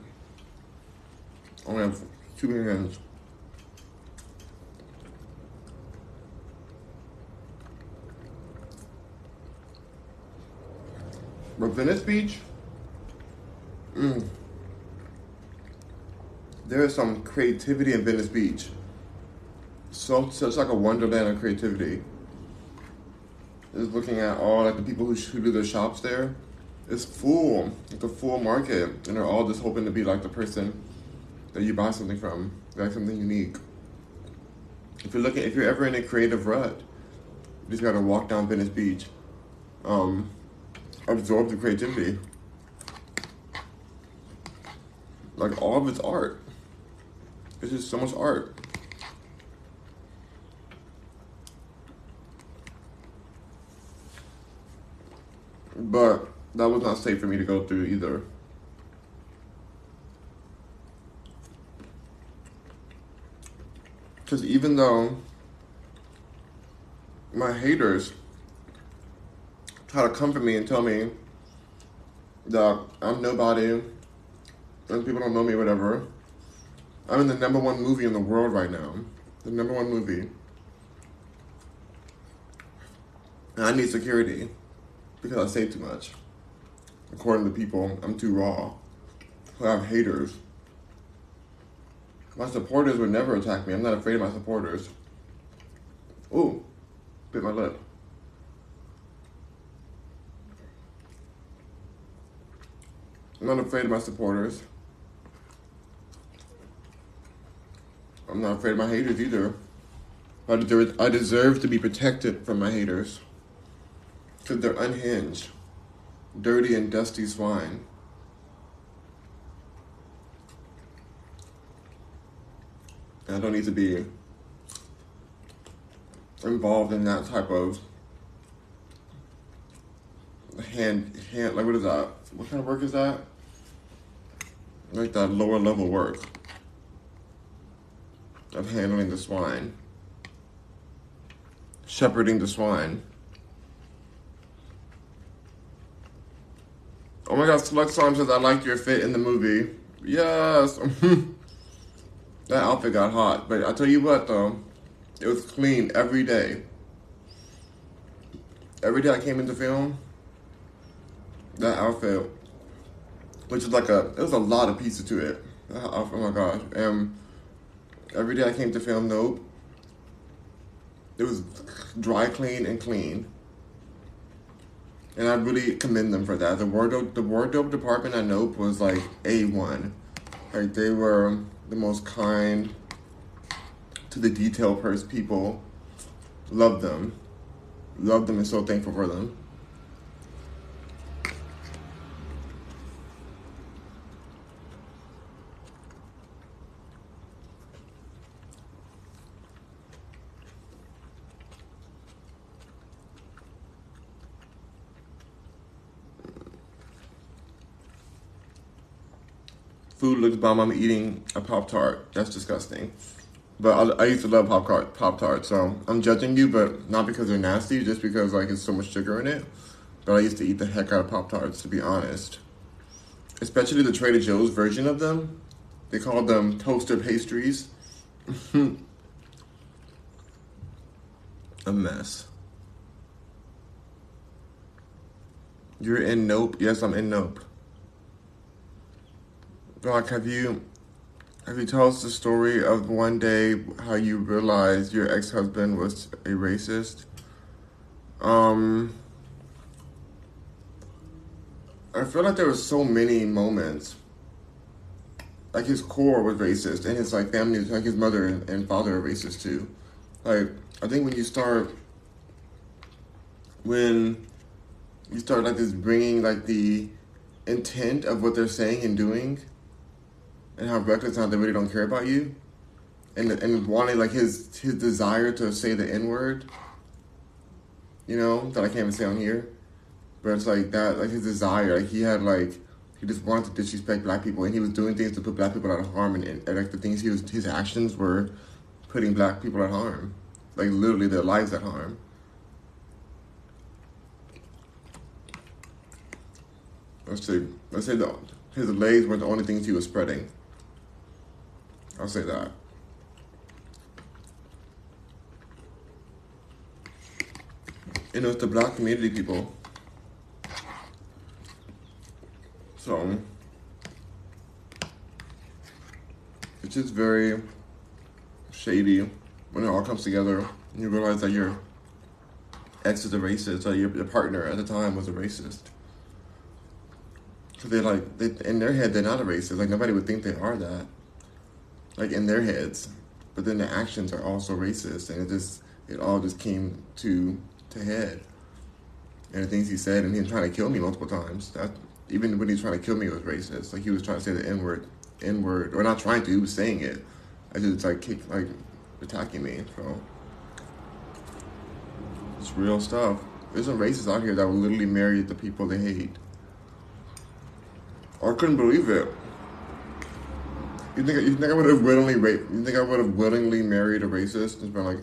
I only have two hands. But Venice Beach, mm, there is some creativity in Venice Beach so, so it's like a wonderland of creativity. Is looking at all like the people who, who do their shops there. It's full, it's a full market, and they're all just hoping to be like the person that you buy something from, like something unique. If you're looking, if you're ever in a creative rut, you just gotta walk down Venice Beach, um, absorb the creativity. Like all of it's art. It's just so much art. But that was not safe for me to go through either. Because even though my haters try to comfort me and tell me that I'm nobody and people don't know me, whatever, I'm in the number one movie in the world right now. The number one movie. And I need security because I say too much. According to people, I'm too raw. I have haters. My supporters would never attack me. I'm not afraid of my supporters. Ooh, bit my lip. I'm not afraid of my supporters. I'm not afraid of my haters either. I deserve, I deserve to be protected from my haters. Because they're unhinged, dirty and dusty swine. I don't need to be involved in that type of hand hand like what is that? What kind of work is that? Like that lower level work of handling the swine, shepherding the swine. Oh my god, Select Song says I liked your fit in the movie. Yes. that outfit got hot. But I tell you what though, it was clean every day. Every day I came into film, that outfit, which is like a, it was a lot of pieces to it. Oh my gosh. And every day I came to film Nope, it was dry clean and clean. And I really commend them for that. The wardrobe, the wardrobe department at Nope was like A1. Like they were the most kind to the detail purse people. Love them. Love them and so thankful for them. Food looks bomb. I'm eating a Pop Tart. That's disgusting. But I, I, used to love Pop Tart, Pop Tart. So I'm judging you, but not because they're nasty, just because like it's so much sugar in it. But I used to eat the heck out of Pop Tarts, to be honest. Especially the Trader Joe's version of them. They called them toaster pastries. a mess. You're in Nope. Yes, I'm in Nope. Brock, have you have you told us the story of one day how you realized your ex husband was a racist? Um, I feel like there were so many moments. Like his core was racist, and his like family, like his mother and, and father are racist too. Like I think when you start, when you start like this bringing like the intent of what they're saying and doing and how reckless how they really don't care about you, and and wanting like his his desire to say the n word. You know that I can't even say on here, but it's like that like his desire like he had like he just wanted to disrespect black people and he was doing things to put black people at harm and, and, and like the things he was his actions were putting black people at harm, like literally their lives at harm. Let's see. Let's say the, his legs were the only things he was spreading. I'll say that. You know, it's the black community people. So, it's just very shady when it all comes together and you realize that your ex is a racist, or your, your partner at the time was a racist. Because they're like, they, in their head, they're not a racist. Like, nobody would think they are that like in their heads, but then the actions are also racist, and it just it all just came to to head. And the things he said, and him trying to kill me multiple times. That even when he was trying to kill me, it was racist. Like he was trying to say the N word, N word, or not trying to. He was saying it. I just like kick, like attacking me. So it's real stuff. There's some racists out here that will literally marry the people they hate. I couldn't believe it. You think you think I would have willingly? You think I would have willingly married a racist and been like,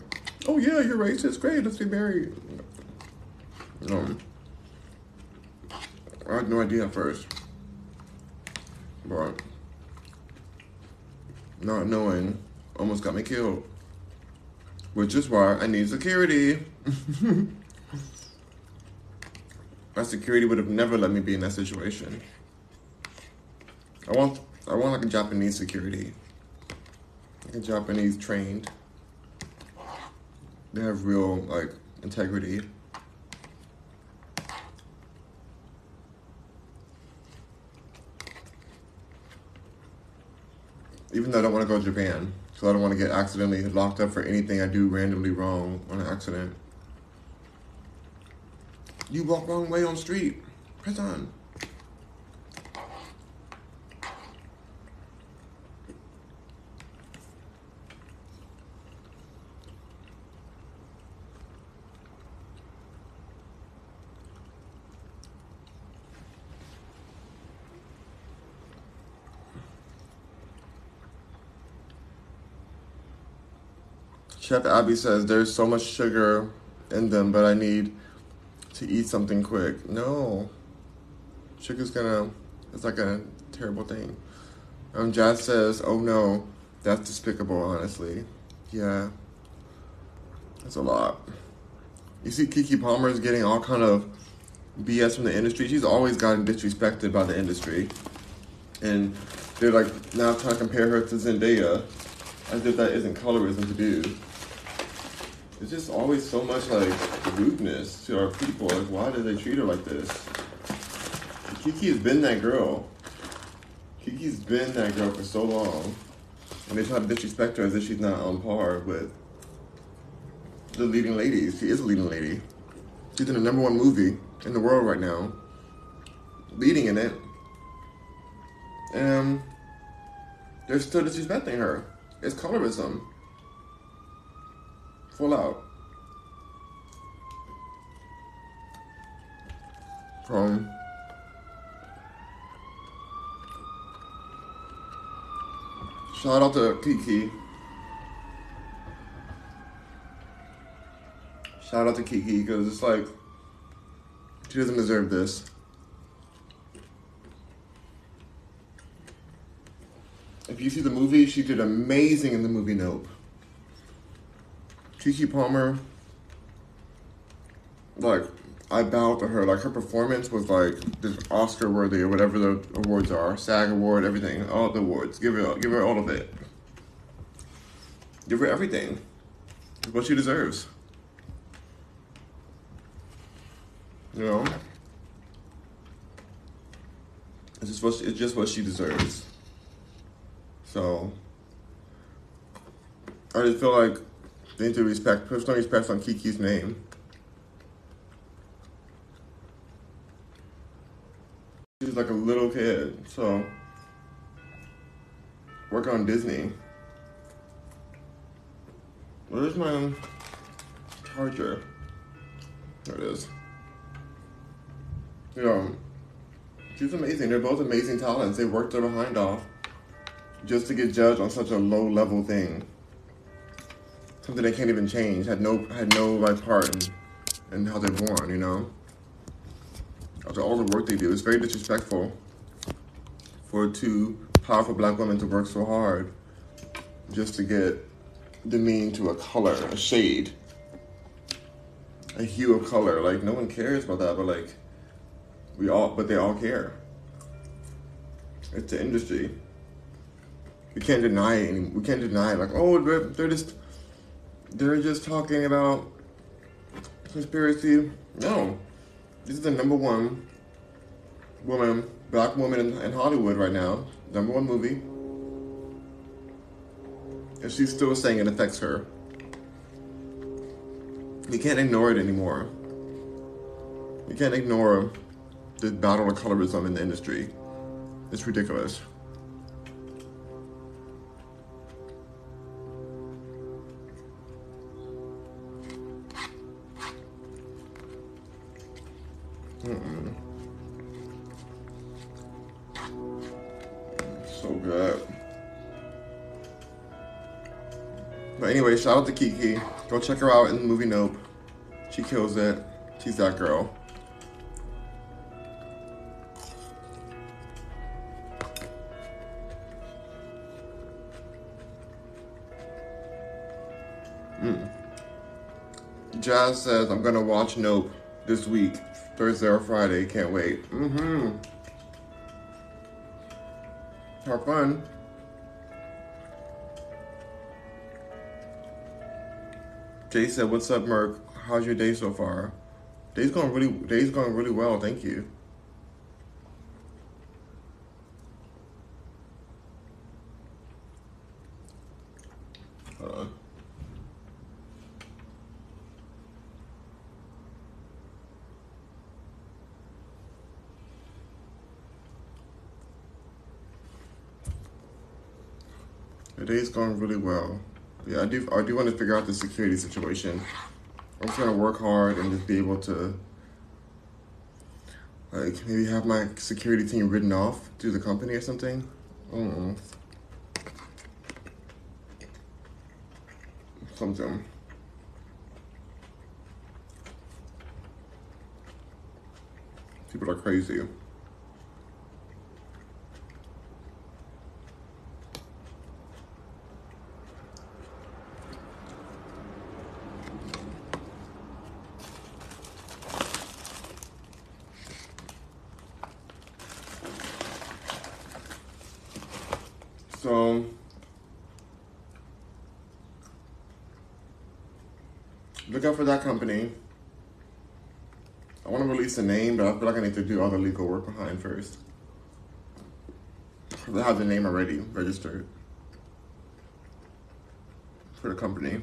"Oh yeah, you're racist. Great, let's be married." No, I had no idea at first, but not knowing almost got me killed. Which is why I need security. My security would have never let me be in that situation. I want I want like a Japanese security. Like a Japanese trained. They have real like integrity. Even though I don't want to go to Japan. So I don't want to get accidentally locked up for anything I do randomly wrong on an accident. You walk wrong way on street. Press on. Chef Abby says there's so much sugar in them, but I need to eat something quick. No. Sugar's gonna, it's like a terrible thing. Um, Jazz says, oh no, that's despicable, honestly. Yeah. That's a lot. You see Keke Palmer is getting all kind of BS from the industry. She's always gotten disrespected by the industry. And they're like now trying to compare her to Zendaya as if that isn't colorism to do. It's just always so much like rudeness to our people. Like, why do they treat her like this? Keke has been that girl. Keke's been that girl for so long. And they try to disrespect her as if she's not on par with the leading ladies. She is a leading lady. She's in the number one movie in the world right now, leading in it. And um, they're still disrespecting her. It's colorism. Full out. From shout out to Keke. Shout out to Keke because it's like she doesn't deserve this. If you see the movie, she did amazing in the movie Nope. Keke Palmer, like, I bowed to her. Like, her performance was like this Oscar worthy or whatever the awards are SAG award, everything, all the awards. Give her, give her all of it. Give her everything. It's what she deserves. You know? It's just what she, it's just what she deserves. So I just feel like they need to respect, some respect on Keke's name. She's like a little kid, so work on Disney. Where's my charger? There it is. You know, she's amazing. They're both amazing talents. They worked their behind off just to get judged on such a low level thing something they can't even change. Had no had no like part in, in how they're born. You know, after all the work they do, it's very disrespectful for two powerful black women to work so hard just to get demeaned to a color, a shade, a hue of color. Like no one cares about that, but like we all, but they all care. It's the industry. We can't deny it. Anymore. We can't deny it. Like, oh, they're, they're just they're just talking about conspiracy. No, this is the number one woman, black woman in, in Hollywood right now. Number one movie. And she's still saying it affects her. You can't ignore it anymore. You can't ignore the battle of colorism in the industry. It's ridiculous. Shout out to Keke. Go check her out in the movie Nope. She kills it. She's that girl. Mm. Jazz says, I'm gonna watch Nope this week. Thursday or Friday. Can't wait. Mm-hmm. Have fun. Jay said, "What's up, Merc? How's your day so far? Day's going really. Day's going really well. Thank you." The day's going really well. Yeah, I do. I do want to figure out the security situation. I'm just gonna work hard and just be able to, like, maybe have my security team written off to the company or something. I don't know. Something. People are crazy. So look out for that company. I want to a name, but I feel like I need to do all the legal work behind first. I have the name already registered for the company.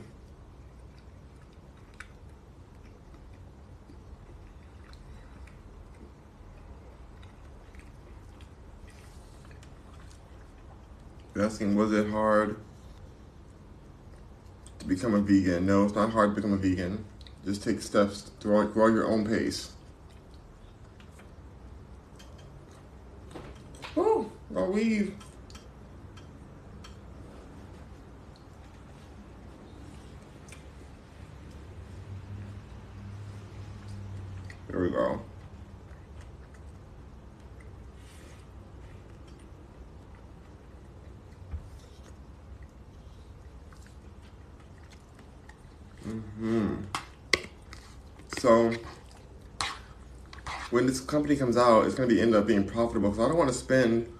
asking, was it hard to become a vegan? No, it's not hard to become a vegan. Just take steps, grow, grow your own pace. Oh, I'll weave. There we go. Hmm. So when this company comes out, it's going to be end up being profitable because I don't want to spend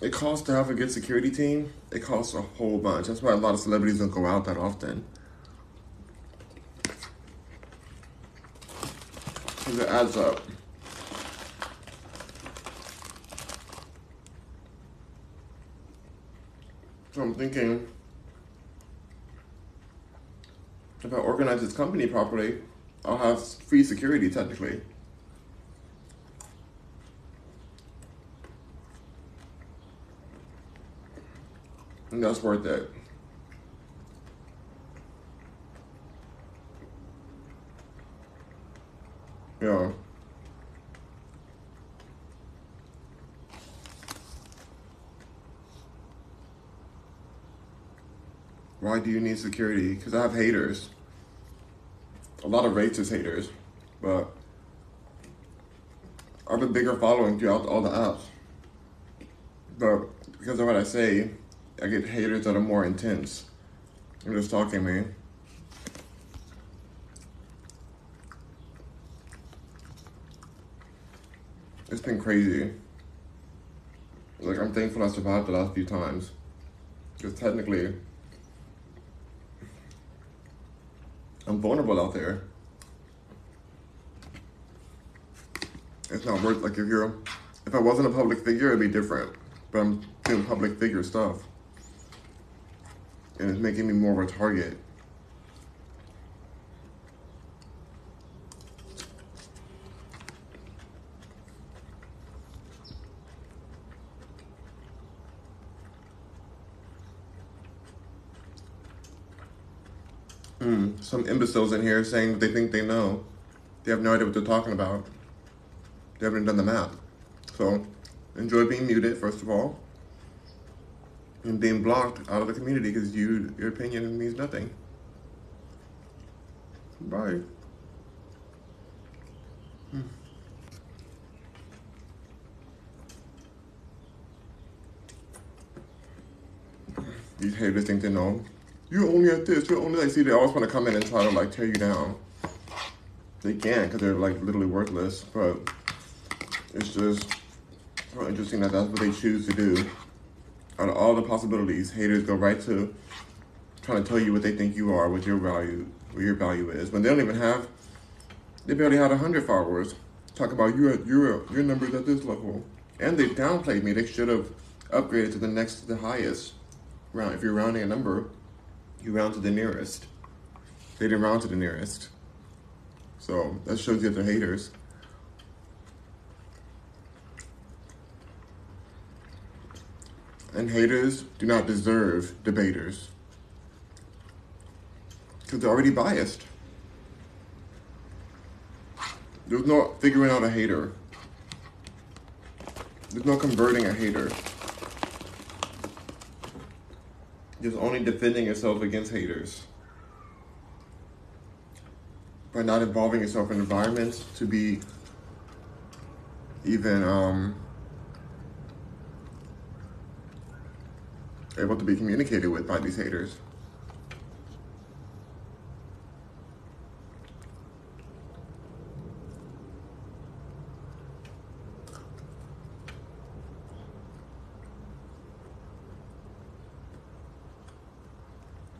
it costs to have a good security team. It costs a whole bunch. That's why a lot of celebrities don't go out that often. Because it adds up. So I'm thinking if I organize this company properly, I'll have free security technically. That's worth it. Yeah. Why do you need security? Because I have haters. A lot of racist haters. But I have a bigger following throughout all the apps. But because of what I say, I get haters that are more intense. They're just talking man. It's been crazy. Like, I'm thankful I survived the last few times. Because technically, I'm vulnerable out there. It's not worth like if you're if I wasn't a public figure, it'd be different. But I'm doing public figure stuff. And it's making me more of a target. Mm, some imbeciles in here saying they think they know. They have no idea what they're talking about. They haven't done the math. So, enjoy being muted, first of all, and being blocked out of the community because you your opinion means nothing. Bye. These haters think they know You're only at this, You're only like see they always want to come in and try to like tear you down. They can because they're like literally worthless, but it's just interesting that that's what they choose to do. Out of all the possibilities, haters go right to trying to tell you what they think you are, what your value, what your value is, when they don't even have. They barely had hundred followers. Talk about your your your numbers at this level, and they downplayed me. They should have upgraded to the next, to the highest round. If you're rounding a number, you round to the nearest. They didn't round to the nearest. So that shows you that they're haters. And haters do not deserve debaters. Because they're already biased. There's no figuring out a hater. There's no converting a hater. There's only defending yourself against haters. By not involving yourself in environments to be even um, able to be communicated with by these haters.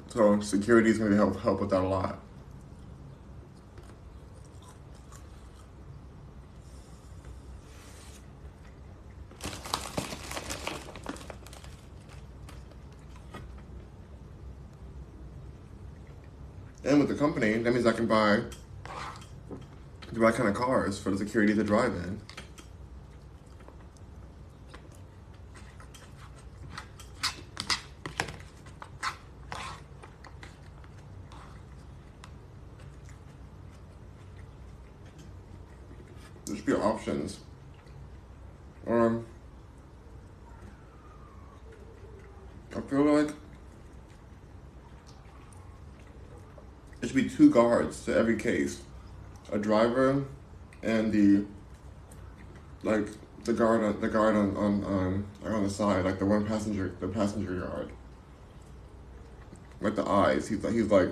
So security is going to help help with that a lot. And with the company, that means I can buy the right kind of cars for the security to drive in. There should be options. Um, I feel like there should be guards to every case, a driver and the like the guard on the guard on on on, on the side, like the one passenger the passenger guard. Like the eyes, he's like he's like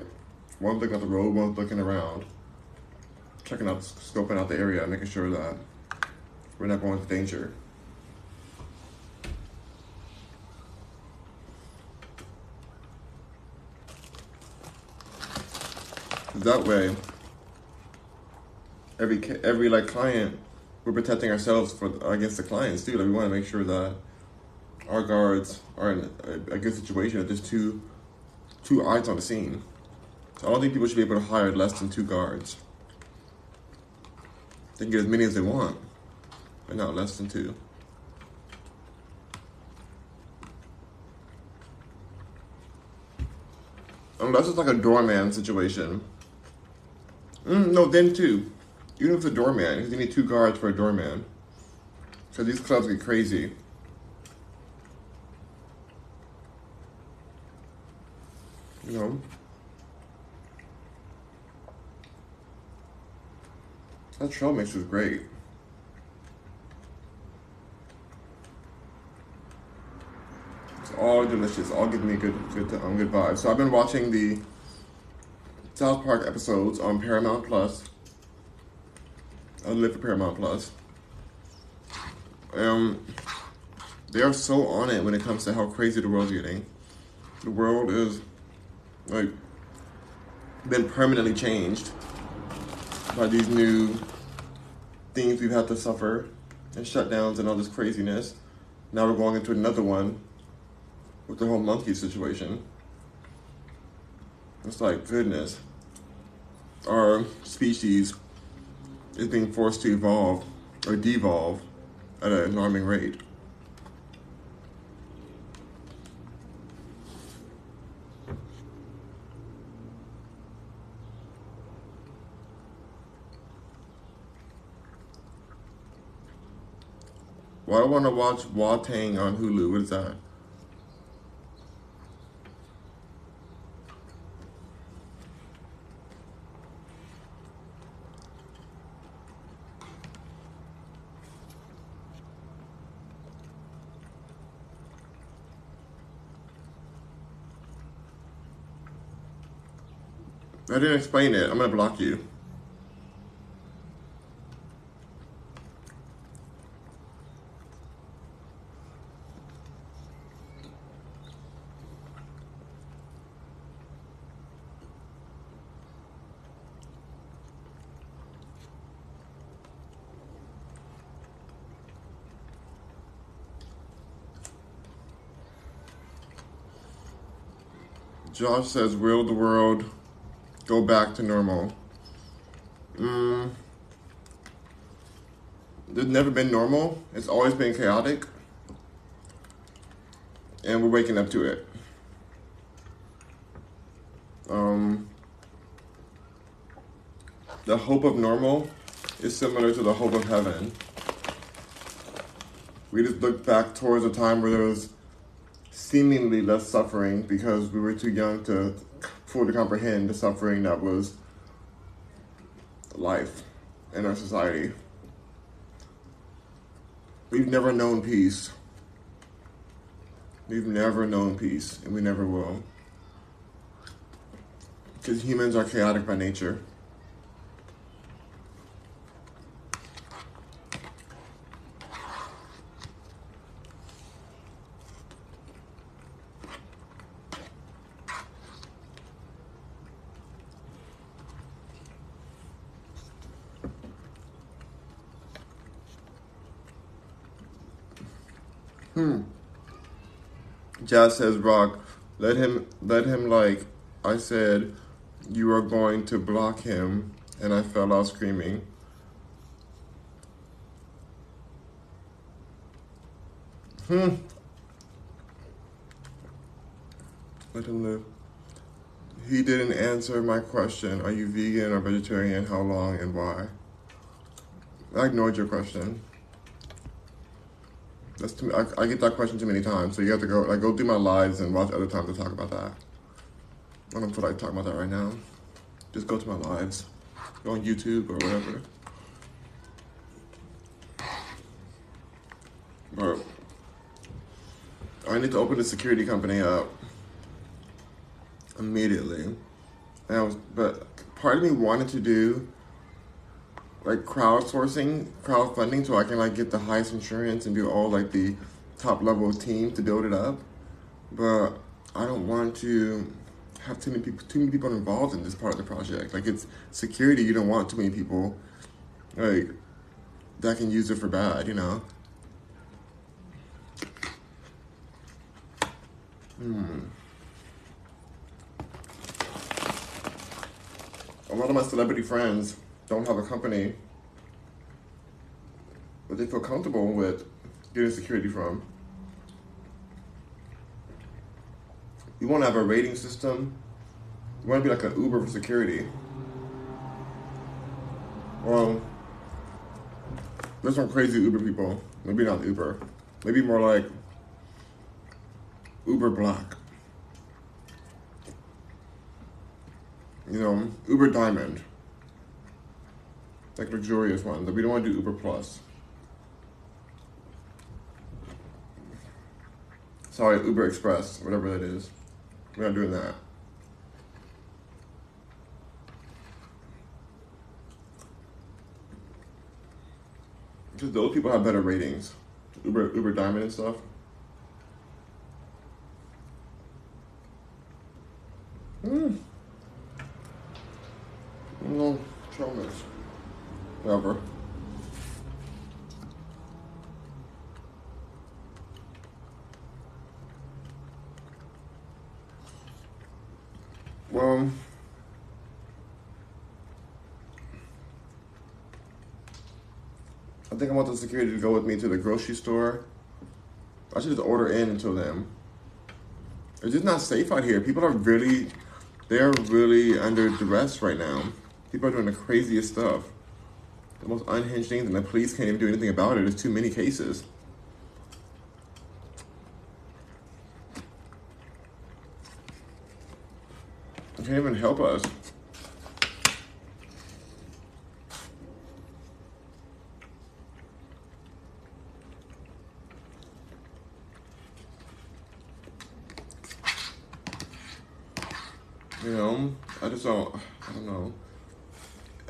one's looking at the road, one's looking around, checking out, scoping out the area, making sure that we're not going into danger. That way, every every like client, we're protecting ourselves for against the clients too. Like we want to make sure that our guards are in a, good situation. If there's two two eyes on the scene, so I don't think people should be able to hire less than two guards. They can get as many as they want, but not less than two. Unless it's like a doorman situation. Mm, no, then two. Even if it's a doorman, you need two guards for a doorman. Because these clubs get crazy. You know? That trail mix is great. It's all delicious. All giving me good, good, um, good vibes. So I've been watching the South Park episodes on Paramount Plus. I live for Paramount Plus. Um, they are so on it when it comes to how crazy the world's getting. The world is like been permanently changed by these new things we've had to suffer and shutdowns and all this craziness. Now we're going into another one with the whole monkey situation. It's like goodness. Our species is being forced to evolve or devolve at an alarming rate. Well, I want to watch Wu-Tang on Hulu. What is that? I didn't explain it. I'm gonna block you. Josh says, "Will the world go back to normal?" Mm, there's never been normal. It's always been chaotic. and we're waking up to it. Um, the hope of normal is similar to the hope of heaven. We just look back towards a time where there was seemingly less suffering because we were too young to fully comprehend the suffering that was life in our society. We've never known peace. We've never known peace, and we never will. Because humans are chaotic by nature. Hmm. Jazz says, Rock, let him, let him like, I said, you are going to block him, and I fell out screaming. Hmm. Let him live. He didn't answer my question. Are you vegan or vegetarian? How long and why? I ignored your question. That's too, I, I get that question too many times, so you have to go like go through my lives and watch other times to talk about that. I don't feel like talking about that right now. Just go to my lives, go on YouTube or whatever. But I need to open the security company up immediately. And I was, but part of me wanted to do like crowdsourcing, crowdfunding, so I can like get the highest insurance and do all like the top level team to build it up. But I don't want to have too many people, too many people involved in this part of the project. Like it's security, you don't want too many people, like that can use it for bad, you know. Hmm. A lot of my celebrity friends don't have a company that they feel comfortable with getting security from. You want to have a rating system. You want to be like an Uber for security. Well, there's some crazy Uber people. Maybe not Uber. Maybe more like Uber Black. You know, Uber Diamond like luxurious ones. But we don't want to do Uber Plus. Sorry, Uber Express, whatever that is. We're not doing that. Because those people have better ratings. Uber Uber Diamond and stuff. Hmm. No traumas. Ever. Well, I think I want the security to go with me to the grocery store. I should just order in until then. It's just not safe out here. People are really, they're really under duress right now. People are doing the craziest stuff the most unhinged things, and the police can't even do anything about it. There's too many cases. They can't even help us. You know, I just don't, I don't know.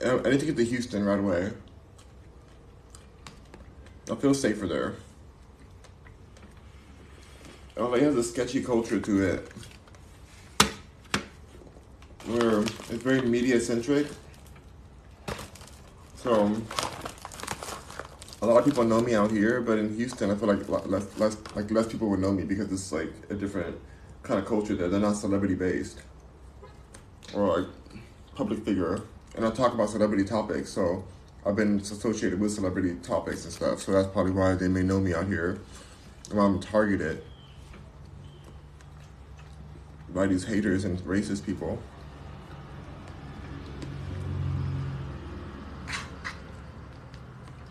I need to get to Houston right away. I feel safer there. LA has a sketchy culture to it. Where it's very media centric. So a lot of people know me out here, but in Houston I feel like less less like less people would know me because it's like a different kind of culture there. They're not celebrity based. Or like public figure and I talk about celebrity topics. So I've been associated with celebrity topics and stuff. So that's probably why they may know me out here. And I'm targeted. by these haters and racist people.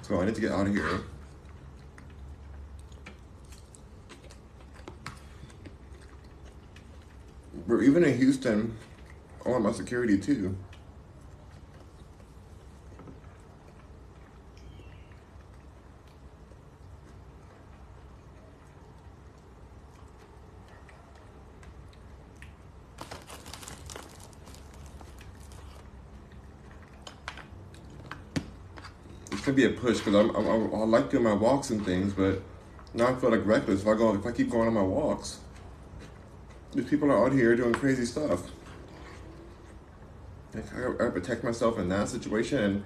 So I need to get out of here. But even in Houston, I want my security too. Be a push because I'm, I'm, I'm, I like doing my walks and things, but now I feel like reckless if I go if I keep going on my walks. These people are out here doing crazy stuff. Like, I, protect myself in that situation, and,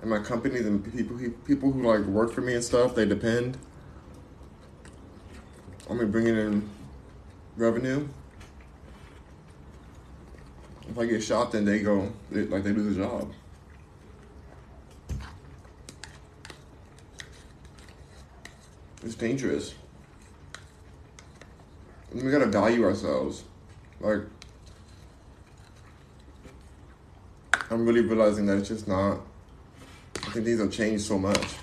and my companies and people people who like work for me and stuff. They depend on me bringing in revenue. If I get shot, then they go they, like they lose a job. It's dangerous. We gotta value ourselves. Like, I'm really realizing that it's just not. I think things have changed so much.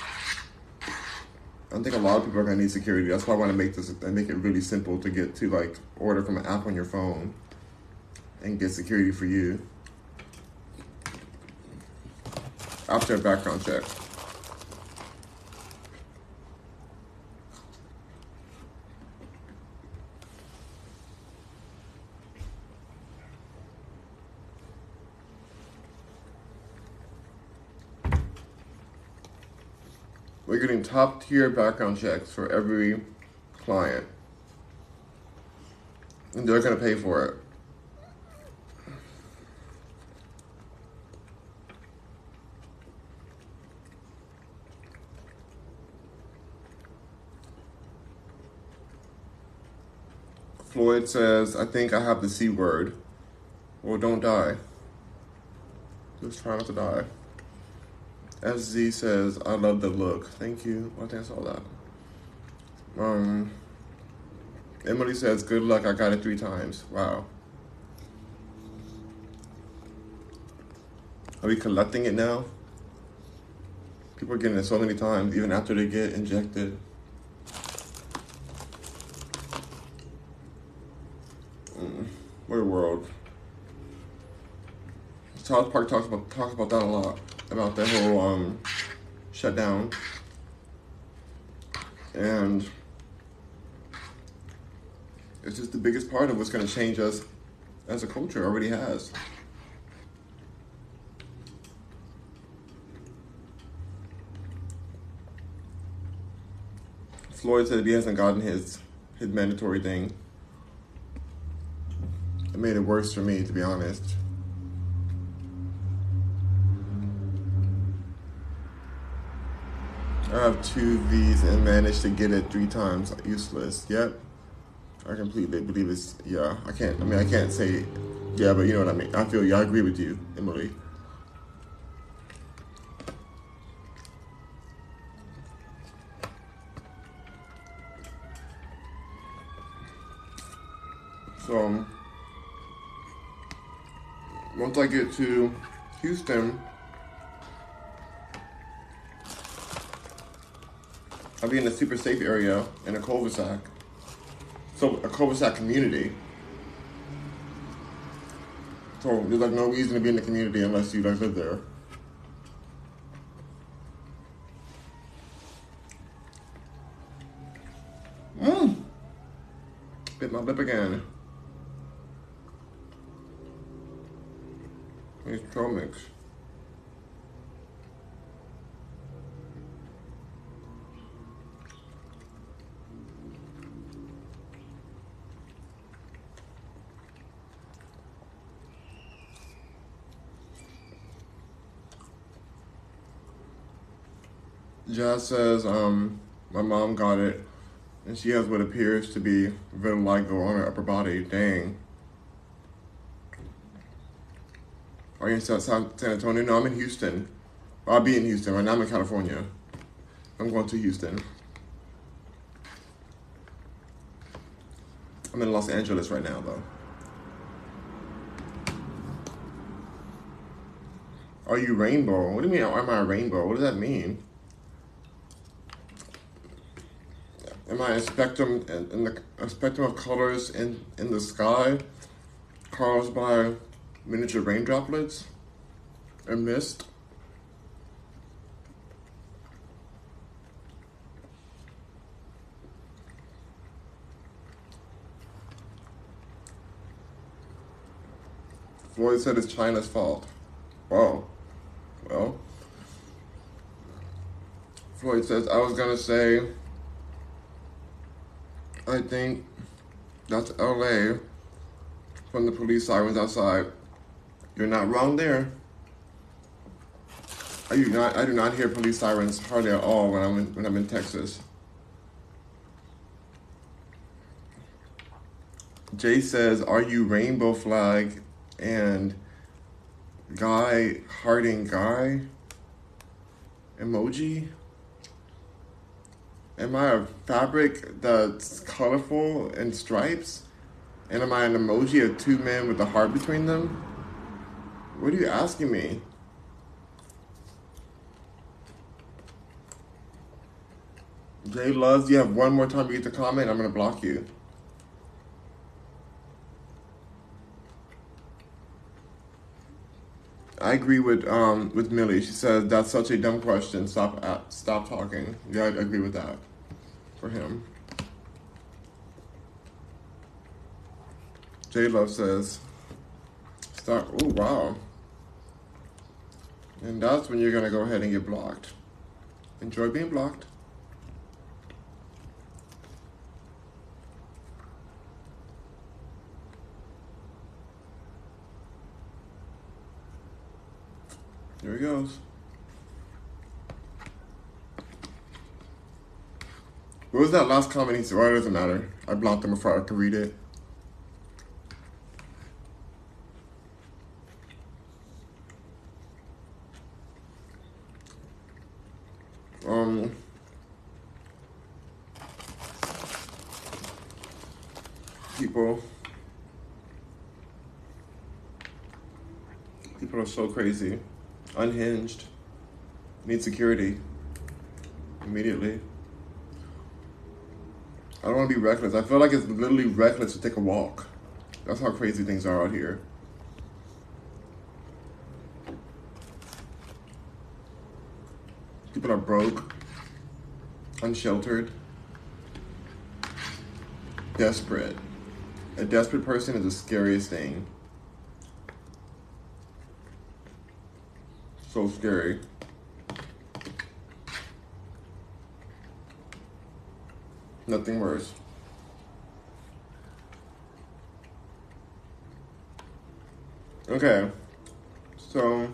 I think a lot of people are gonna need security. That's why I want to make this and make it really simple to get to like order from an app on your phone and get security for you after a background check. We're getting top tier background checks for every client. And they're going to pay for it. Floyd says, I think I have the C word. Well, don't die. Just try not to die. SZ says, I love the look. Thank you. I think I saw that. Um, Emily says, good luck. I got it three times. Wow. Are we collecting it now? People are getting it so many times, even after they get injected. Mm, what a world. South Park talks about talks about that a lot about the whole um, shutdown, and it's just the biggest part of what's going to change us as a culture. Already has. Floyd said he hasn't gotten his his mandatory thing. It made it worse for me, to be honest. I have two V's and managed to get it three times. Useless. Yep. I completely believe it's yeah. I can't. I mean, I can't say yeah, but you know what I mean. I feel yeah. I agree with you, Emily. So um, once I get to Houston. Be in a super safe area in a cul-de-sac. So a cul-de-sac community. So there's like no reason to be in the community unless you like live there. Mmm. Bit my lip again. It's mix. Jazz says, um, my mom got it, and she has what appears to be vitiligo on her upper body. Dang. Are you in San, Antonio? No, I'm in Houston. I'll be in Houston. Right now I'm in California. I'm going to Houston. I'm in Los Angeles right now, though. Are you rainbow? What do you mean, am I a rainbow? What does that mean? Am I a spectrum in the a spectrum of colors in, in the sky caused by miniature rain droplets and mist? Floyd said it's China's fault. Wow. Well, Floyd says, I was to say, I think that's LA from the police sirens outside. You're not wrong there. I do not, I do not hear police sirens hardly at all when I'm in, when I'm in Texas. Jay says, Are you rainbow flag and guy Harding guy emoji? Am I a fabric that's colorful and stripes? And am I an emoji of two men with a heart between them? What are you asking me? Jay loves, you have one more time to get to comment, I'm gonna block you. I agree with um, with Millie. She says that's such a dumb question. Stop stop talking. Yeah, I agree with that. For him. J Love says, "Stop." Oh wow. And that's when you're gonna go ahead and get blocked. Enjoy being blocked. There he goes. What was that last comment he said? Well, it doesn't matter. I blocked him before I could read it. Um, people, people are so crazy unhinged, need security immediately. I don't want to be reckless. I feel like it's literally reckless to take a walk. That's how crazy things are out here. People are broke, unsheltered, desperate. A desperate person is the scariest thing. so scary. Nothing worse. Okay, so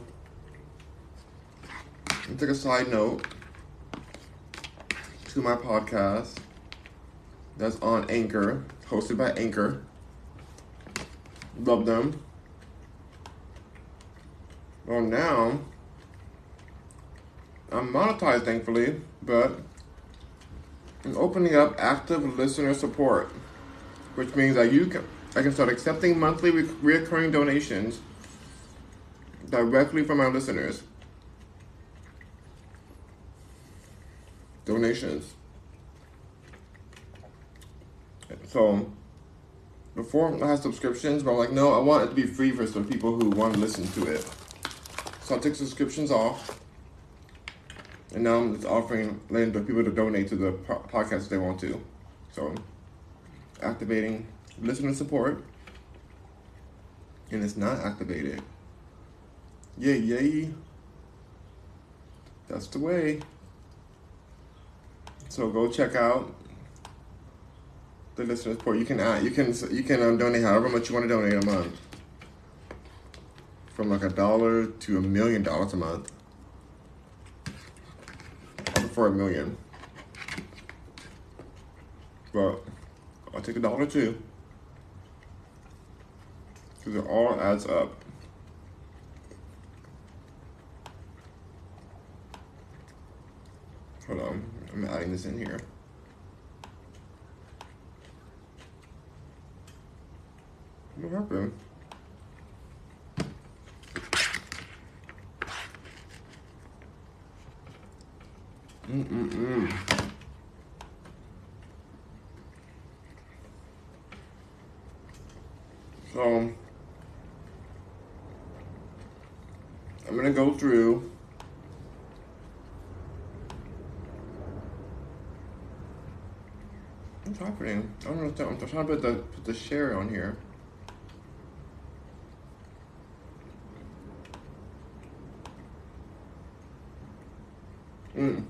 let's take a side note to my podcast that's on Anchor, hosted by Anchor. Love them. Well, now I'm monetized, thankfully, but I'm opening up active listener support, which means that you can I can start accepting monthly re- recurring donations directly from our listeners. Donations. So before I had subscriptions, but I'm like, no, I want it to be free for some people who want to listen to it. So I took subscriptions off and now I'm just offering letting the people to donate to the podcast if they want to. So activating listener support. And it's not activated. Yay, yay. That's the way. So go check out the listener support. You can add, you can you can um, donate however much you want to donate a month, from like a dollar to a million dollars a month for a million. But I'll take a dollar too. Because it all adds up. Hold on, I'm adding this in here. What happened? So, I'm gonna go through What's happening? I don't know. What I'm trying to put the put the share on here. Mm,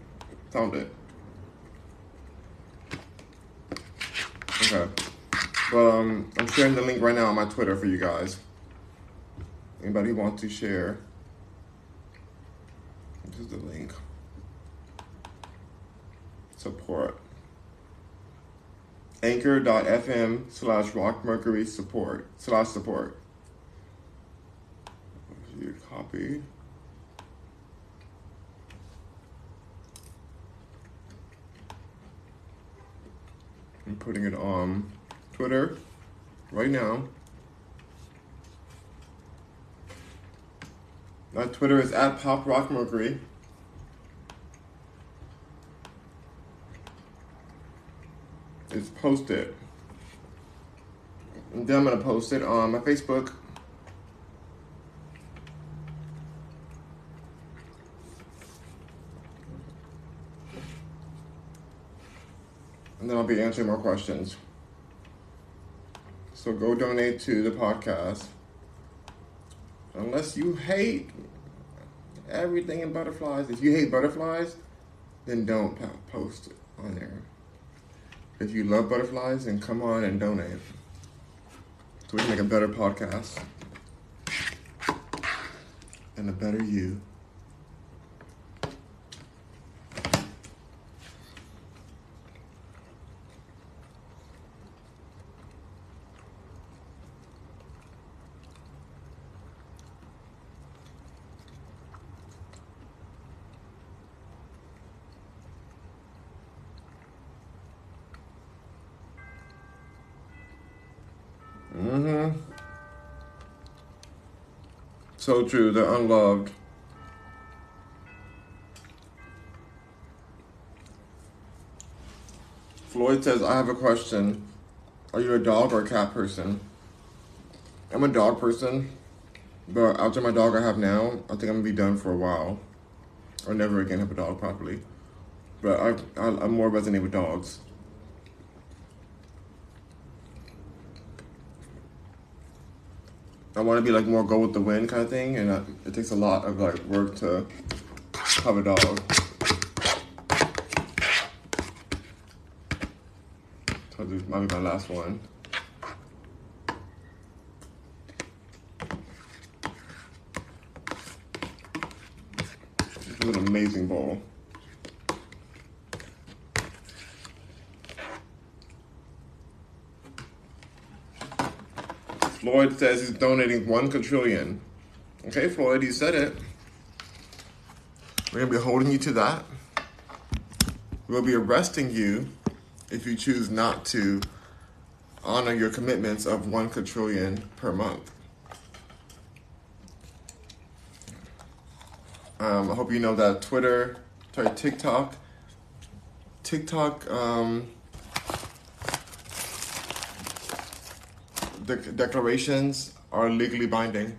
found it. Okay. But um, I'm sharing the link right now on my Twitter for you guys. Anybody want to share? This is the link. Support. Anchor.fm slash rock mercury support slash support. You copy. I'm putting it on Twitter right now. My Twitter is at Pop Rock Mercury. It's posted. And then I'm gonna post it on my Facebook. Then I'll be answering more questions. So go donate to the podcast. Unless you hate everything in butterflies. If you hate butterflies, then don't post on there. If you love butterflies, then come on and donate. So we can make a better podcast and a better you. Mm-hmm. So true, They're unloved. Floyd says, I have a question. Are you a dog or a cat person? I'm a dog person, but after my dog I have now, I think I'm gonna be done for a while. Or never again have a dog properly. But I, I, I'm more resonate with dogs. I want to be like more go with the wind kind of thing, and uh, it takes a lot of like work to have a dog. So this might be my last one. This is an amazing bowl. Floyd says he's donating one quadrillion. Okay, Floyd, you said it. We're gonna be holding you to that. We'll be arresting you if you choose not to honor your commitments of one quadrillion per month. Um, I hope you know that Twitter, sorry, TikTok, TikTok, um, the declarations are legally binding.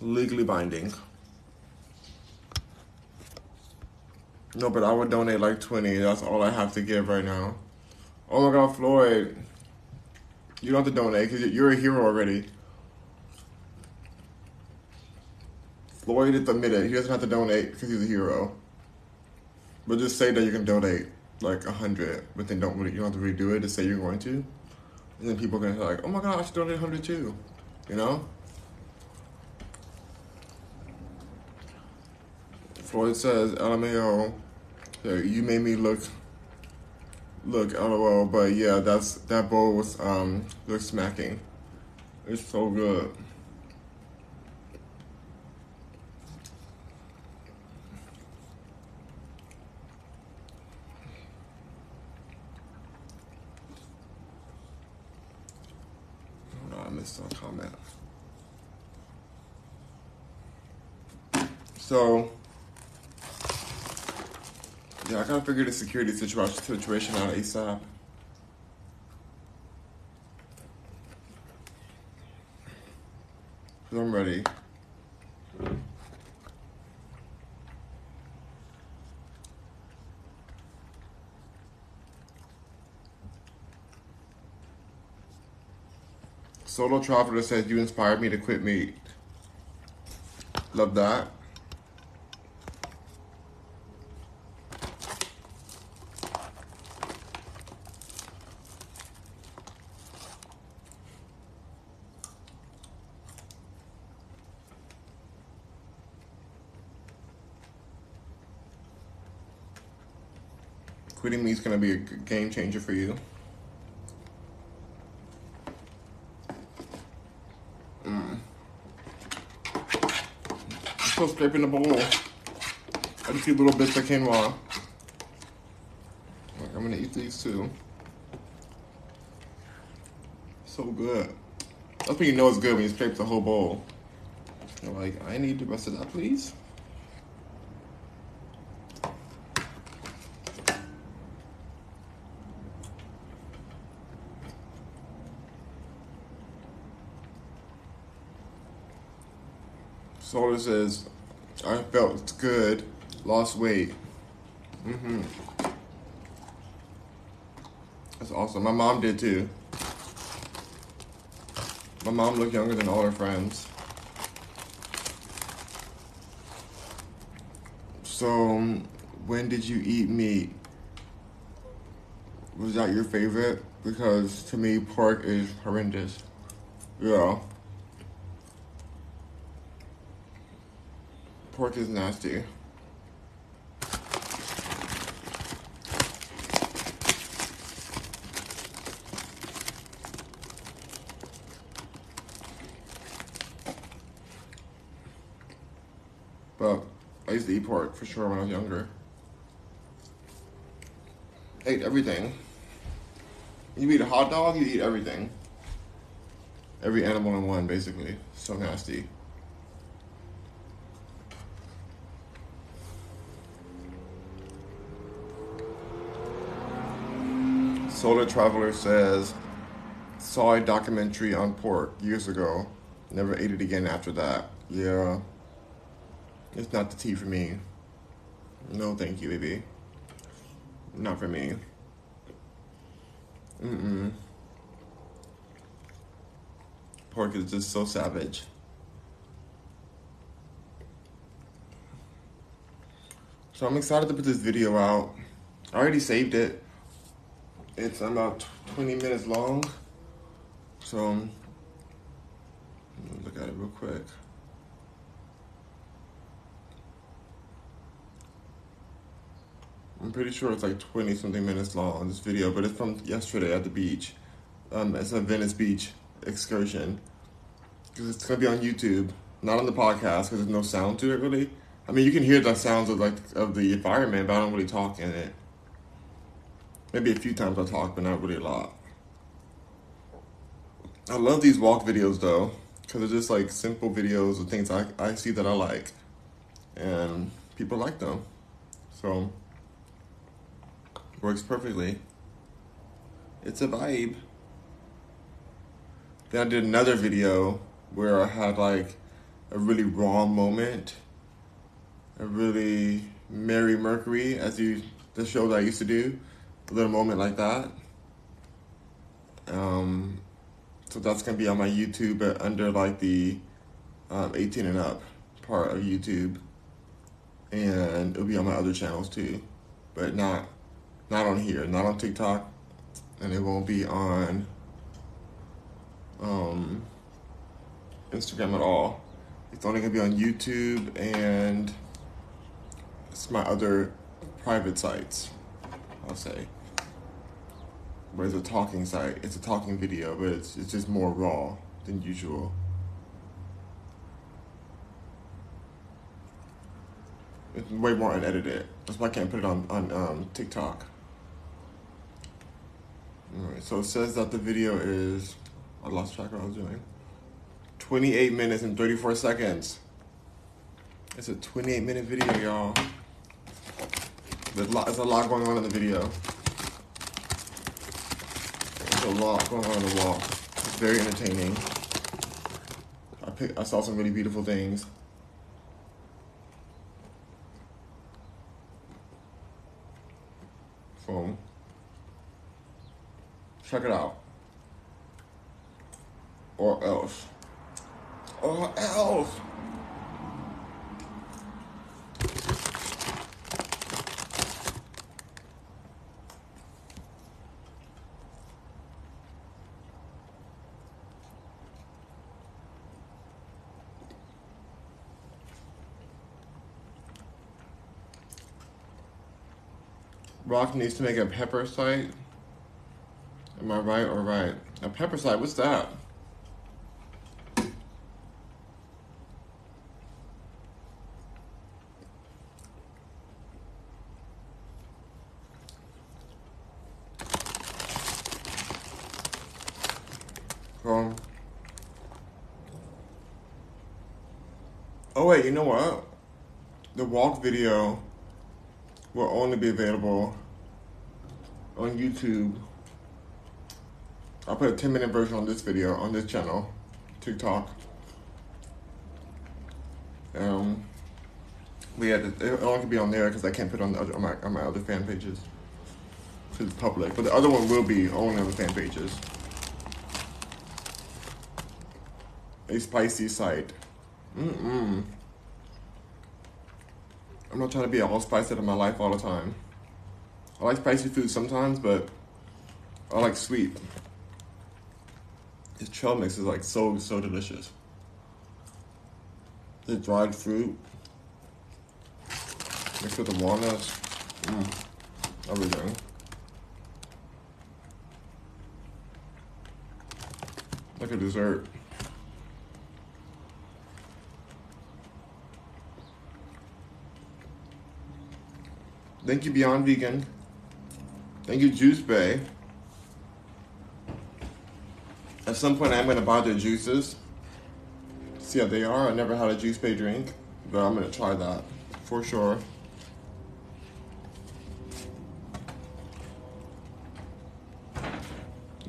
Legally binding. No, but I would donate like 20. That's all I have to give right now. Oh my god, Floyd. You don't have to donate because you're a hero already. Floyd is admitted he doesn't have to donate because he's a hero. But just say that you can donate like a hundred, but then don't you don't have to redo it. to say you're going to. And then people are gonna be like, oh my should donate 100 too. You know? Floyd says, LMAO, you made me look, look, LOL, but yeah, that's, that bowl was, um, looks smacking. It's so good. just a comment. So, yeah, I gotta figure the security situation out ASAP. So I'm ready. Solo Traveler says you inspired me to quit meat. Love that. Is going to be a game changer for you. Mm. still scraping the bowl. I just see little bits of quinoa. Uh, like, I'm gonna eat these too. So good. That's when you know it's good when you scrape the whole bowl. You're like, I need the rest of that, please. Solar says, I felt good, lost weight. Mm-hmm. That's awesome. My mom did too. My mom looked younger than all her friends. So, when did you eat meat? Was that your favorite? Because to me, pork is horrendous. Yeah. Pork is nasty. But I used to eat pork for sure when I was younger. Ate everything. You eat a hot dog, you eat everything. Every animal in one, basically. So nasty. Solar Traveler says, saw a documentary on pork years ago. Never ate it again after that. Yeah. It's not the tea for me. No, thank you, baby. Not for me. Mm-mm. Pork is just so savage. So I'm excited to put this video out. I already saved it. It's about 20 minutes long. So, look at it real quick. I'm pretty sure it's like 20 something minutes long, this video, but it's from yesterday at the beach. Um, it's a Venice Beach excursion. Because it's going to be on YouTube, not on the podcast, because there's no sound to it really. I mean, you can hear the sounds of like of the environment, but I don't really talk in it. Maybe a few times I talk, but not really a lot. I love these walk videos though, because they're just like simple videos of things I, I see that I like. And people like them. So, works perfectly. It's a vibe. Then I did another video where I had like a really raw moment, a really Mary Mercury, as you the show that I used to do little moment like that. Um, so that's gonna be on my YouTube, but under like the um, 18 and up part of YouTube, and it'll be on my other channels too, but not not on here, not on TikTok, and it won't be on um, Instagram at all. It's only gonna be on YouTube and it's my other private sites. I'll say but it's a talking site. It's a talking video, but it's, it's just more raw than usual. It's way more unedited. That's why I can't put it on, on um, TikTok. Alright, so it says that the video is, I lost track of what I was doing. 28 minutes and 34 seconds. It's a 28 minute video, y'all. There's a lot going on in the video. A lot going on in the walk. It's very entertaining. I pick, I saw some really beautiful things. So, check it out. Or else. Or else. Rock needs to make a pepper site. Am I right or right? A pepper site, what's that? Oh wait, you know what? The walk video will only be available on YouTube. I'll put a 10 minute version on this video on this channel, TikTok. Um, but yeah, it only can be on there because I can't put it on, the on, my, on my other fan pages to the public. But the other one will be only on the fan pages. A spicy site. Mm-mm. I'm not trying to be all spicy in my life all the time. I like spicy food sometimes, but I like sweet. This trail mix is like so, so delicious. The dried fruit mixed with the walnuts. Mmm. Everything. Like a dessert. Thank you, Beyond Vegan. Thank you, Juice Bay. At some point, I'm going to buy their juices. See how they are. I never had a Juice Bay drink, but I'm going to try that for sure.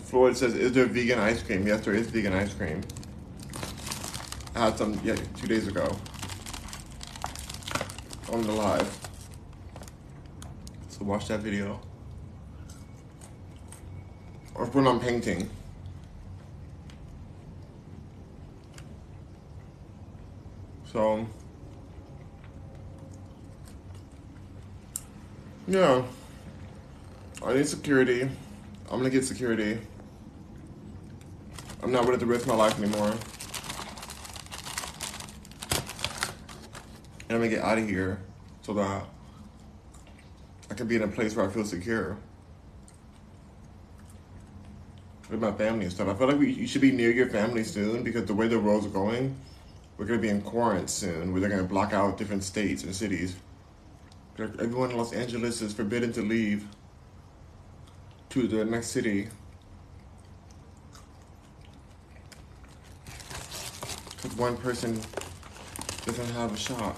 Floyd says, is there vegan ice cream? Yes, there is vegan ice cream. I had some yeah, two days ago on the live. So watch that video. Or when I'm painting. So, yeah. I need security. I'm gonna get security. I'm not ready to risk my life anymore. And I'm gonna get out of here so that Can be in a place where I feel secure with my family and stuff. I feel like we, you should be near your family soon because the way the world's going, we're gonna be in quarantine soon, where they're gonna block out different states and cities. Everyone in Los Angeles is forbidden to leave to the next city. Because one person doesn't have a shot.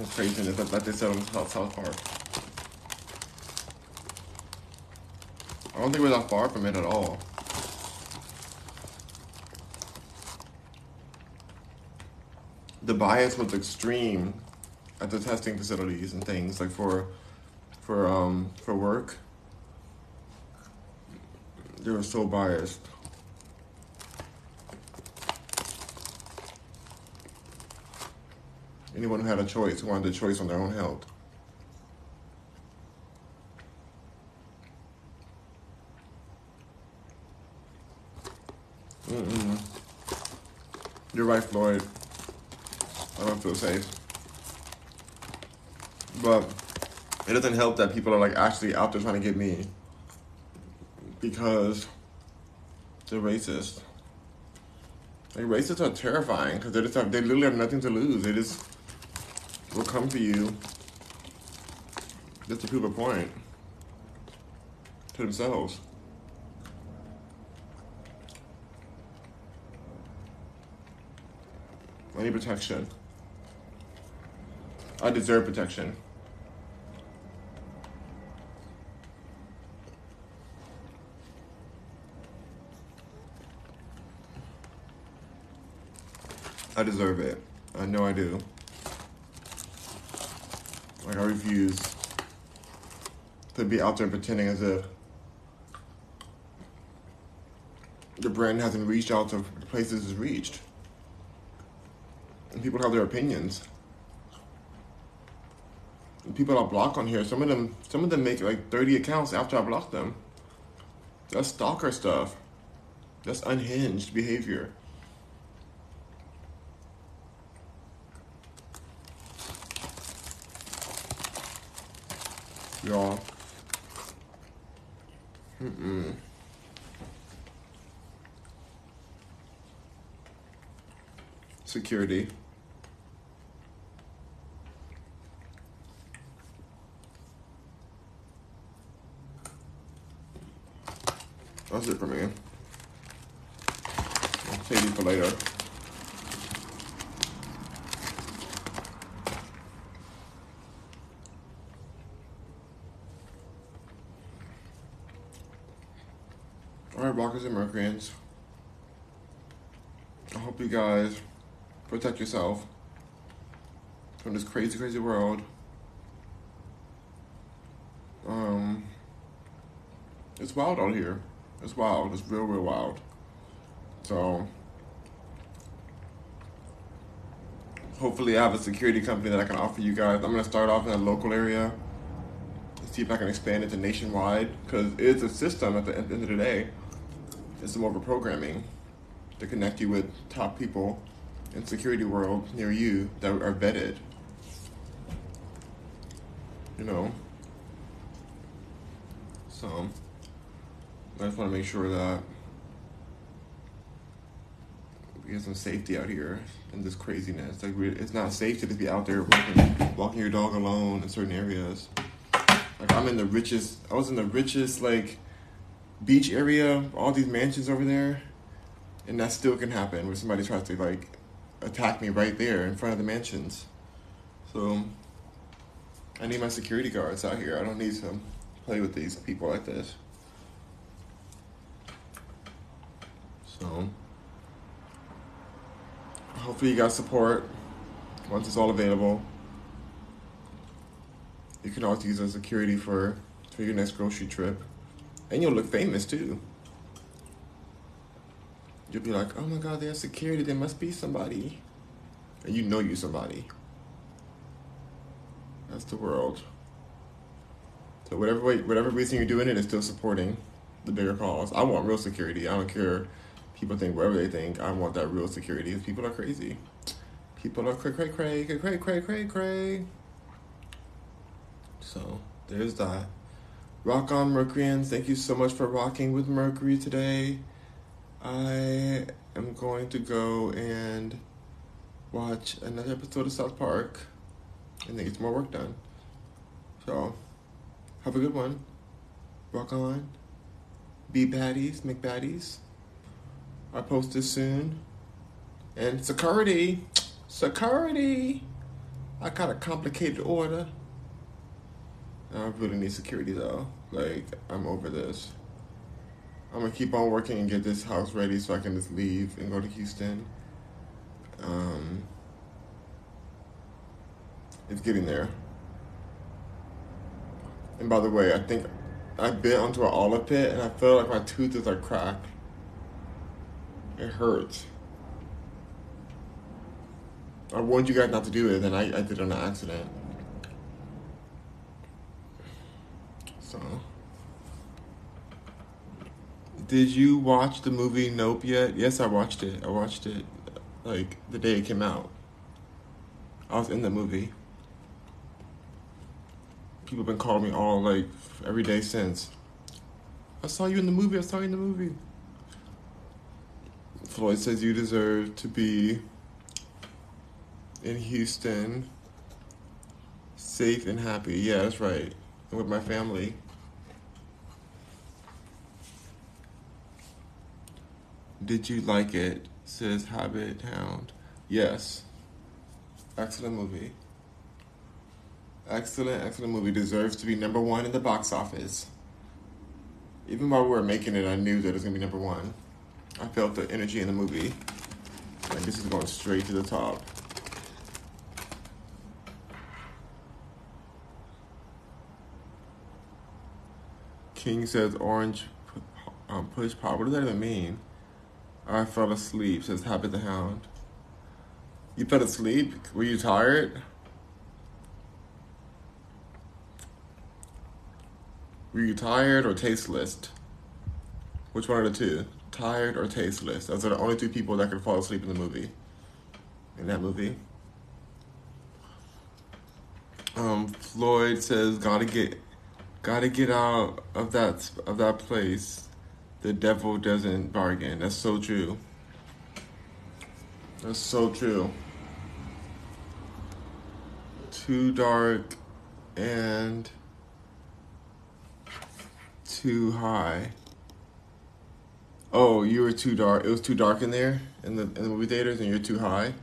It's craziness that, that said on South Park. I don't think we're that far from it at all. The bias was extreme at the testing facilities and things like for for um for work. They were so biased. Anyone who had a choice, who wanted a choice on their own health. Mm-mm. You're right, Floyd. I don't feel safe. But it doesn't help that people are like actually out there trying to get me because they're racist. Like racists are terrifying because they just have they literally have nothing to lose. They just will come for you just to prove a point to themselves. I need protection. I deserve protection. I deserve it. I know I do. Like, I refuse to be out there pretending as if the brand hasn't reached out to places it's reached. And people have their opinions. And people I block on here, some of them some of them make like 30 accounts after I block them. That's stalker stuff. That's unhinged behavior. Y'all. Mm-mm. Security. That's it for me. I'll save you for later. And Mercuryans. I hope you guys protect yourself from this crazy, crazy world. Um, it's wild out here. It's wild. It's real, real wild. So, hopefully, I have a security company that I can offer you guys. I'm gonna start off in a local area. See if I can expand it to nationwide because it's a system at the end of the day. It's more of programming to connect you with top people in security world near you that are vetted. You know. So I just want to make sure that we have some safety out here in this craziness. Like we, it's not safe to just be out there walking, walking your dog alone in certain areas. Like I'm in the richest. I was in the richest like beach area. All these mansions over there, and that still can happen where somebody tries to like attack me right there in front of the mansions. So I need my security guards out here. I don't need to play with these people like this. So hopefully you got support once it's all available. You can also use a security for for your next grocery trip, and you'll look famous too. You'll be like, "Oh my God, have security. There must be somebody," and you know you somebody. That's the world. So whatever way, whatever reason you're doing it, is still supporting the bigger cause. I want real security. I don't care. People think whatever they think. I want that real security. People are crazy. People are cray cray cray cray cray cray cray. So there's that. Rock on Mercuryans. Thank you so much for rocking with Mercury today. I am going to go and watch another episode of South Park and then get some more work done. So have a good one. Rock on. Be baddies, make baddies. I post this soon. And security, security. I got a complicated order. I really need security though. Like, I'm over this. I'm gonna keep on working and get this house ready so I can just leave and go to Houston. Um, it's getting there. And by the way, I think I bit onto an olive pit and I feel like my tooth is like cracked. It hurts. I warned you guys not to do it, and I, I did it on accident. So. Did you watch the movie Nope yet? Yes, I watched it. I watched it like the day it came out. I was in the movie. People have been calling me all like every day since. I saw you in the movie. I saw you in the movie. Floyd says you deserve to be in Houston, safe and happy. Yeah, that's right. With my family. Did you like it? Says Habit Hound. Yes. Excellent movie. Excellent, excellent movie. Deserves to be number one in the box office. Even while we were making it, I knew that it was gonna be number one. I felt the energy in the movie. Like this is going straight to the top. King says orange um, push pop. What does that even mean? I fell asleep, says Happy the Hound. You fell asleep? Were you tired? Were you tired or tasteless? Which one are the two? Tired or tasteless? Those are the only two people that could fall asleep in the movie. In that movie. Um, Floyd says, "Gotta get, gotta get out of that of that place. The devil doesn't bargain. That's so true. That's so true. Too dark and too high. Oh, you were too dark. It was too dark in there in the in the movie theaters, and you're too high.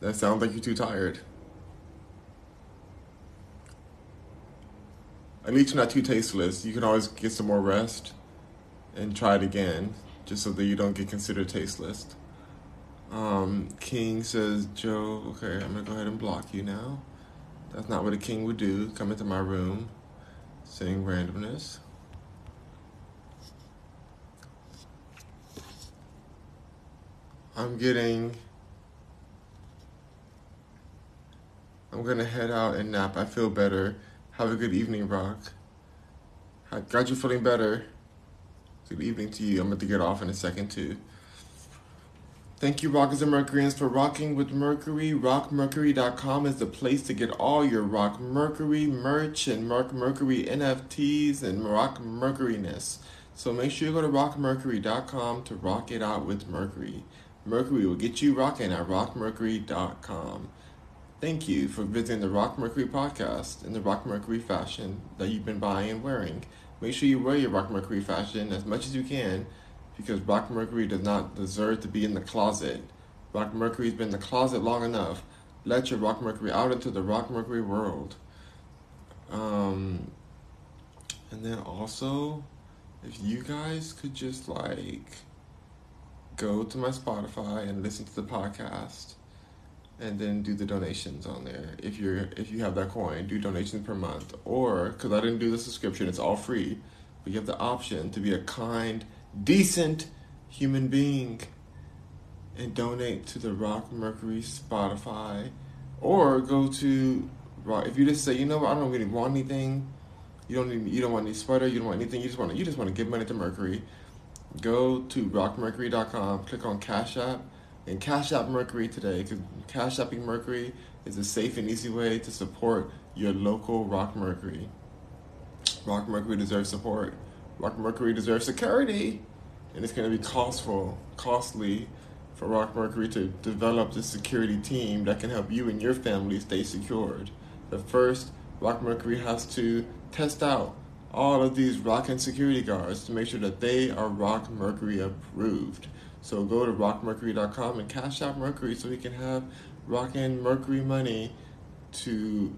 That sounds like you're too tired. At least you're not too tasteless. You can always get some more rest and try it again, just so that you don't get considered tasteless. Um, king says, Joe, okay, I'm gonna go ahead and block you now. That's not what a king would do. Come into my room, saying randomness. I'm getting. I'm gonna head out and nap. I feel better. Have a good evening, Rock. Got you feeling better. Good evening to you. I'm about to get off in a second, too. Thank you, Rockers and Mercuryans, for rocking with Mercury. RockMercury.com is the place to get all your Rock Mercury merch and Rock Mercury NFTs and Rock Mercuryness. So make sure you go to RockMercury.com to rock it out with Mercury. Mercury will get you rocking at RockMercury.com. Thank you for visiting the Rock Mercury podcast in the Rock Mercury fashion that you've been buying and wearing. Make sure you wear your Rock Mercury fashion as much as you can because Rock Mercury does not deserve to be in the closet. Rock Mercury's been in the closet long enough. Let your Rock Mercury out into the Rock Mercury world. Um, and then also, if you guys could just like go to my Spotify and listen to the podcast and then do the donations on there. If you're if you have that coin do donations per month. Or because i didn't do the subscription it's all free but you have the option to be a kind decent human being and donate to the rock mercury spotify. Or go to if you just say you know what? I don't really want anything. You don't need, you don't want any sweater. You don't want anything. You just want to, you just want to give money to mercury. Go to rockmercury.com click on cash app and Cash App Mercury today because Cash Apping Mercury is a safe and easy way to support your local Rock Mercury. Rock Mercury deserves support. Rock Mercury deserves security, and it's going to be costful, costly for Rock Mercury to develop the security team that can help you and your family stay secured. But first, Rock Mercury has to test out all of these Rock and security guards to make sure that they are Rock Mercury approved. So go to rockmercury.com and cash out Mercury so we can have Rock and Mercury money to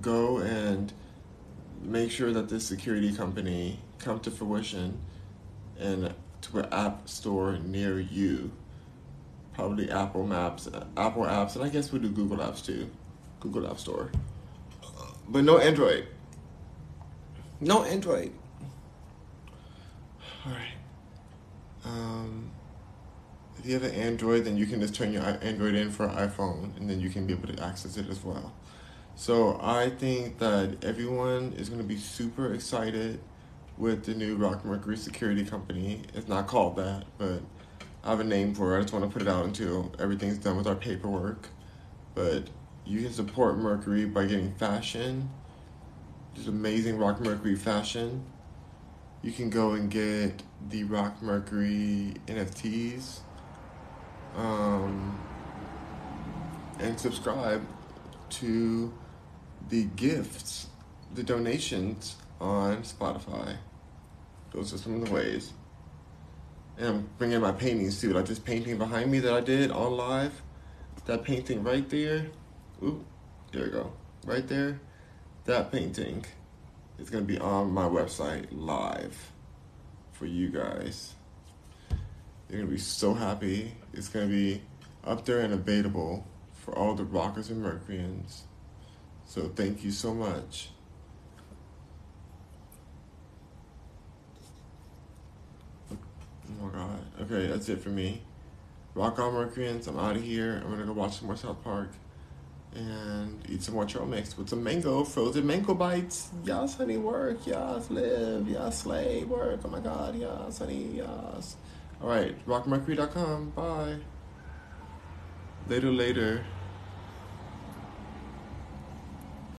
go and make sure that this security company come to fruition and to an app store near you. Probably Apple Maps, Apple apps, and I guess we do Google Apps too. Google App Store. But no Android. No Android. All right. Um, if you have an Android, then you can just turn your Android in for iPhone, and then you can be able to access it as well. So I think that everyone is going to be super excited with the new Rock Mercury security company. It's not called that, but I have a name for it. I just want to put it out until everything's done with our paperwork. But you can support Mercury by getting fashion, just amazing Rock Mercury fashion. You can go and get the Rock Mercury NFTs um, and subscribe to the gifts, the donations on Spotify. Those are some of the ways. And I'm bringing my paintings too. Like this painting behind me that I did on live. that painting right there. Ooh, there we go. Right there. That painting is going to be on my website live for you guys. You're going to be so happy. It's going to be up there and available for all the rockers and Mercuryans. So thank you so much. Oh my god. Okay, that's it for me. Rock on Mercuryans. I'm out of here. I'm gonna go watch some more South Park and eat some more trail mix with some mango, frozen mango bites. Yes, honey, work. Yes, live. Yes, slay, work. Oh my god, yes, honey, yes. All right, rockmercury.com. Bye. Later, later.